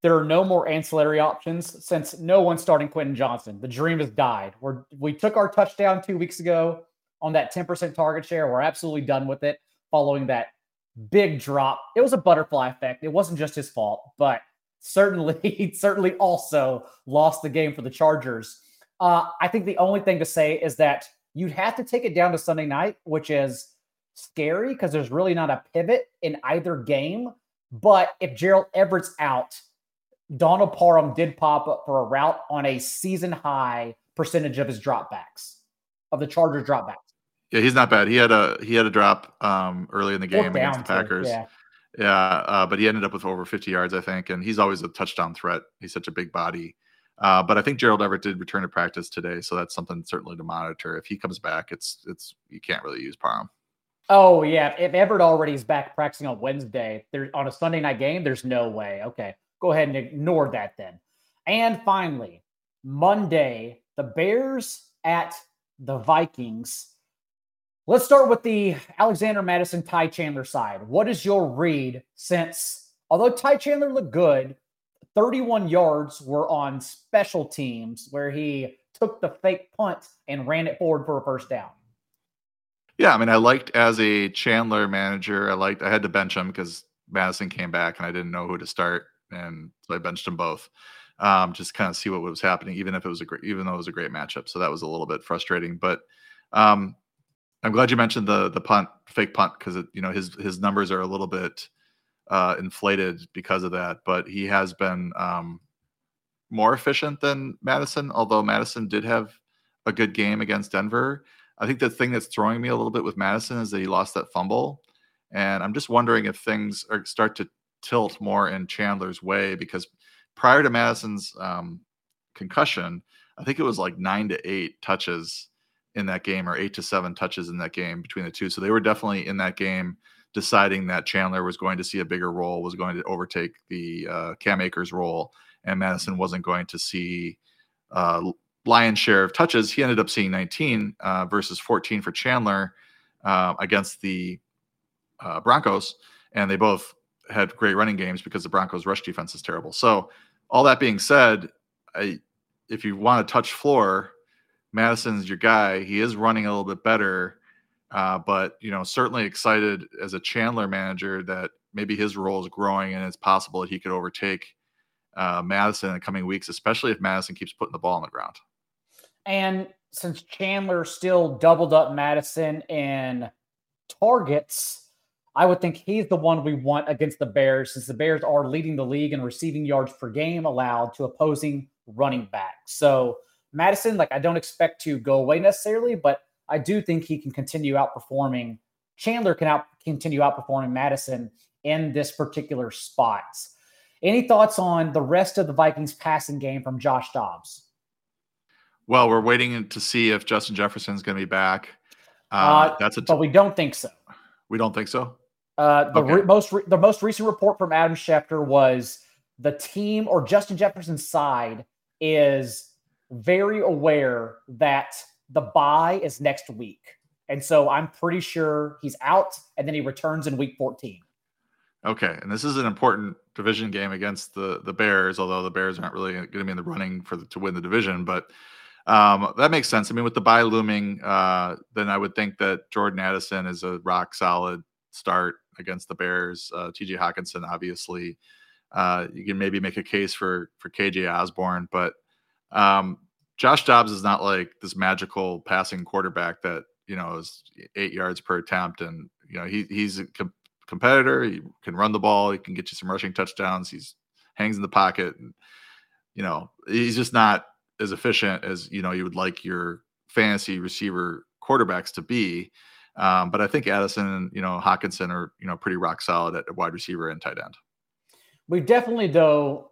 [SPEAKER 1] There are no more ancillary options since no one's starting Quentin Johnston. The dream has died. We're, we took our touchdown two weeks ago on that 10% target share. We're absolutely done with it following that big drop. It was a butterfly effect. It wasn't just his fault, but certainly, he certainly also lost the game for the Chargers. Uh, I think the only thing to say is that you'd have to take it down to Sunday night, which is scary because there's really not a pivot in either game. But if Gerald Everett's out, Donald Parham did pop up for a route on a season high percentage of his dropbacks, of the Chargers dropbacks.
[SPEAKER 2] Yeah, he's not bad. He had a he had a drop um, early in the game against the Packers.
[SPEAKER 1] yeah.
[SPEAKER 2] Yeah, uh, but he ended up with over 50 yards, I think, and he's always a touchdown threat. He's such a big body. Uh, but I think Gerald Everett did return to practice today, so that's something certainly to monitor. If he comes back, it's it's you can't really use Parham.
[SPEAKER 1] Oh yeah, if Everett already is back practicing on Wednesday, there on a Sunday night game, there's no way. Okay, go ahead and ignore that then. And finally, Monday, the Bears at the Vikings. Let's start with the Alexander Mattison Ty Chandler side. What is your read since, although Ty Chandler looked good, 31 yards were on special teams where he took the fake punt and ran it forward for a first down?
[SPEAKER 2] Yeah, I mean, I liked as a Chandler manager, I liked, I had to bench him because Madison came back and I didn't know who to start. And so I benched them both. Um, just kind of see what was happening, even if it was a great, even though it was a great matchup. So that was a little bit frustrating. But um, I'm glad you mentioned the the punt, fake punt, because you know his his numbers are a little bit uh, inflated because of that. But he has been um, more efficient than Mattison. although Mattison did have a good game against Denver. I think the thing that's throwing me a little bit with Mattison is that he lost that fumble, and I'm just wondering if things are start to tilt more in Chandler's way because prior to Mattison's um, concussion, I think it was like nine to eight touches in that game or eight to seven touches in that game between the two. So they were definitely in that game deciding that Chandler was going to see a bigger role, was going to overtake the uh, Cam Akers role, and Mattison wasn't going to see uh, lion's share of touches. He ended up seeing 19 uh, versus 14 for Chandler uh, against the uh, Broncos, and they both had great running games because the Broncos' rush defense is terrible. So, all that being said, I, if you want to touch floor, Mattison's your guy. He is running a little bit better, uh, but you know, certainly excited as a Chandler manager that maybe his role is growing and it's possible that he could overtake uh, Mattison in the coming weeks, especially if Mattison keeps putting the ball on the ground.
[SPEAKER 1] And since Chandler still doubled up Mattison in targets, I would think he's the one we want against the Bears, since the Bears are leading the league in receiving yards per game allowed to opposing running backs. So Mattison, like I don't expect to go away necessarily, but I do think he can continue outperforming. Chandler can out continue outperforming Mattison in this particular spot. Any thoughts on the rest of the Vikings passing game from Josh Dobbs?
[SPEAKER 2] Well, we're waiting to see if Justin Jefferson is going to be back.
[SPEAKER 1] Uh, uh, that's a t- but we don't think so.
[SPEAKER 2] We don't think so.
[SPEAKER 1] Uh, the okay. re- most re- the most recent report from Adam Schefter was the team or Justin Jefferson's side is very aware that the bye is next week. And so I'm pretty sure he's out and then he returns in week 14.
[SPEAKER 2] Okay. And this is an important division game against the the Bears, although the Bears aren't really going to be in the running for the, to win the division, but um, that makes sense. I mean, with the bye looming, uh, then I would think that Jordan Addison is a rock solid start against the Bears. Uh, TJ Hockenson, obviously, uh, you can maybe make a case for for KJ Osborn, but um, Josh Dobbs is not like this magical passing quarterback that you know is eight yards per attempt, and you know he he's a com- competitor. He can run the ball. He can get you some rushing touchdowns. He's hangs in the pocket, and you know he's just not as efficient as you know you would like your fantasy receiver quarterbacks to be. Um, but I think Addison and you know Hockenson are you know pretty rock solid at wide receiver and tight end.
[SPEAKER 1] We definitely though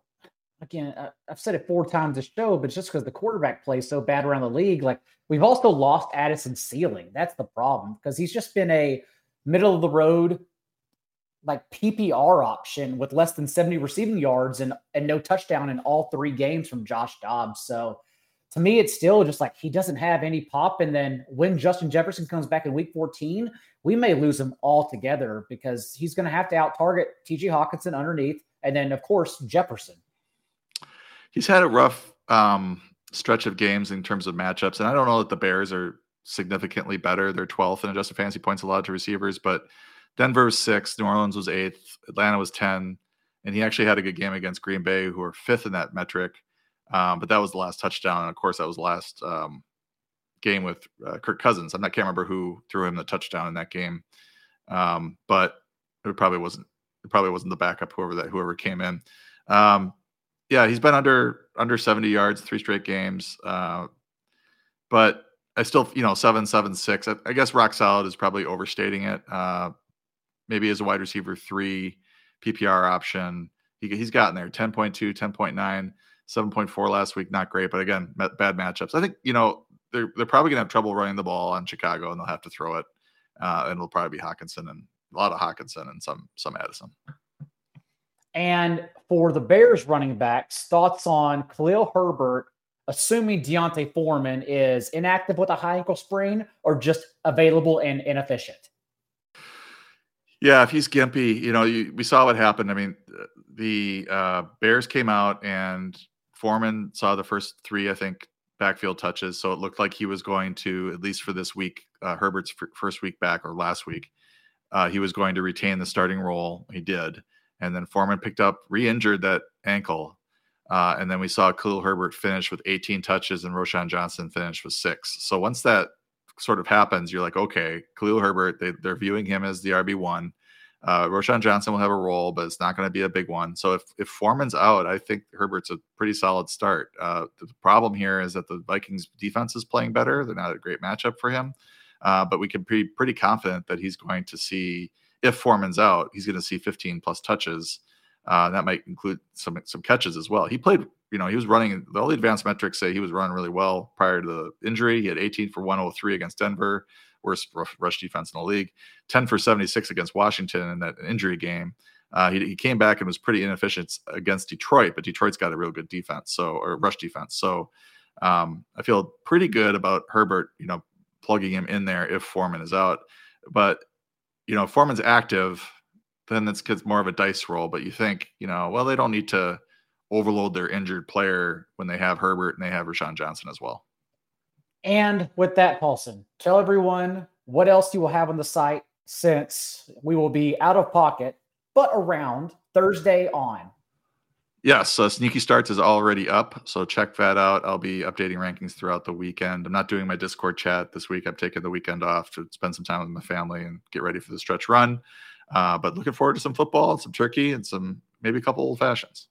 [SPEAKER 1] again, I've said it four times this show, but just because the quarterback plays so bad around the league, like we've also lost Addison Ceiling. That's the problem because he's just been a middle of the road, like PPR option with less than 70 receiving yards and, and no touchdown in all three games from Josh Dobbs. So to me, it's still just like he doesn't have any pop. And then when Justin Jefferson comes back in week 14, we may lose him altogether because he's going to have to out target TJ Hockenson underneath. And then, of course, Jefferson
[SPEAKER 2] he's had a rough um, stretch of games in terms of matchups, and I don't know that the Bears are significantly better. They're 12th in adjusted fantasy points allowed to receivers, but Denver was sixth, New Orleans was eighth, Atlanta was 10, and he actually had a good game against Green Bay, who are fifth in that metric. Um, but that was the last touchdown, and of course, that was the last um, game with uh, Kirk Cousins. I can't remember who threw him the touchdown in that game, um, but it probably wasn't. It probably wasn't the backup whoever that whoever came in. Um, yeah, he's been under under 70 yards three straight games. Uh, but I still, you know, seven, seven, six. I, I guess rock solid is probably overstating it. Uh, maybe as a wide receiver three PPR option, he, he's gotten there 10.2, 10.9, 7.4 last week. Not great, but again, bad matchups. I think, you know, they're, they're probably going to have trouble running the ball on Chicago and they'll have to throw it. Uh, and it'll probably be Hockenson and a lot of Hockenson and some, some Addison.
[SPEAKER 1] And for the Bears running backs, thoughts on Khalil Herbert, assuming D'Onta Foreman is inactive with a high ankle sprain or just available and inefficient?
[SPEAKER 2] Yeah, if he's gimpy, you know, you, we saw what happened. I mean, the uh, Bears came out and Foreman saw the first three, I think, backfield touches. So it looked like he was going to, at least for this week, uh, Herbert's f- first week back or last week, uh, he was going to retain the starting role. He did. And then Foreman picked up, re injured that ankle. Uh, and then we saw Khalil Herbert finish with 18 touches and Roschon Johnson finish with six. So once that sort of happens, you're like, okay, Khalil Herbert, they, are viewing him as the RB1. Uh, Roschon Johnson will have a role, but it's not going to be a big one. So if, if Foreman's out, I think Herbert's a pretty solid start. Uh, the problem here is that the Vikings defense is playing better. They're not a great matchup for him, uh, but we can be pretty confident that he's going to see – if Foreman's out, he's going to see 15 plus touches. Uh, that might include some some catches as well. He played, you know, he was running. All the advanced metrics say he was running really well prior to the injury. He had 18 for 103 against Denver, worst rush defense in the league. 10 for 76 against Washington in that injury game. Uh, he, he came back and was pretty inefficient against Detroit, but Detroit's got a real good defense, so or rush defense. So um, I feel pretty good about Herbert, you know, plugging him in there if Foreman is out. But you know, Foreman's active, then it's gets more of a dice roll. But you think, you know, well, they don't need to overload their injured player when they have Herbert and they have Roschon Johnson as well.
[SPEAKER 1] And with that, Paulson, tell everyone what else you will have on the site since we will be out of pocket, but around Thursday on.
[SPEAKER 2] Yes, uh, Sneaky Starts is already up, so check that out. I'll be updating rankings throughout the weekend. I'm not doing my Discord chat this week. I've taken the weekend off to spend some time with my family and get ready for the stretch run. Uh, but looking forward to some football and some turkey and some maybe a couple old fashions.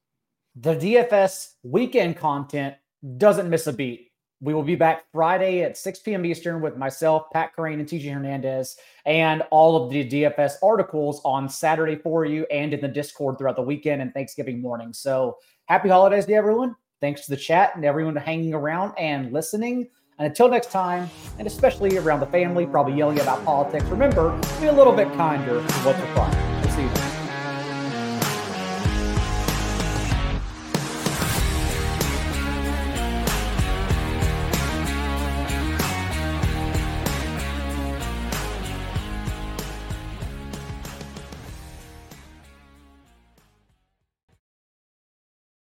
[SPEAKER 1] The DFS weekend content doesn't miss a beat. We will be back Friday at 6 p.m. Eastern with myself, Pat Kerrane, and TJ Hernandez, and all of the DFS articles on Saturday for you and in the Discord throughout the weekend and Thanksgiving morning. So happy holidays to everyone. Thanks to the chat and everyone hanging around and listening. And until next time, and especially around the family, probably yelling about politics, remember, be a little bit kinder to what's required.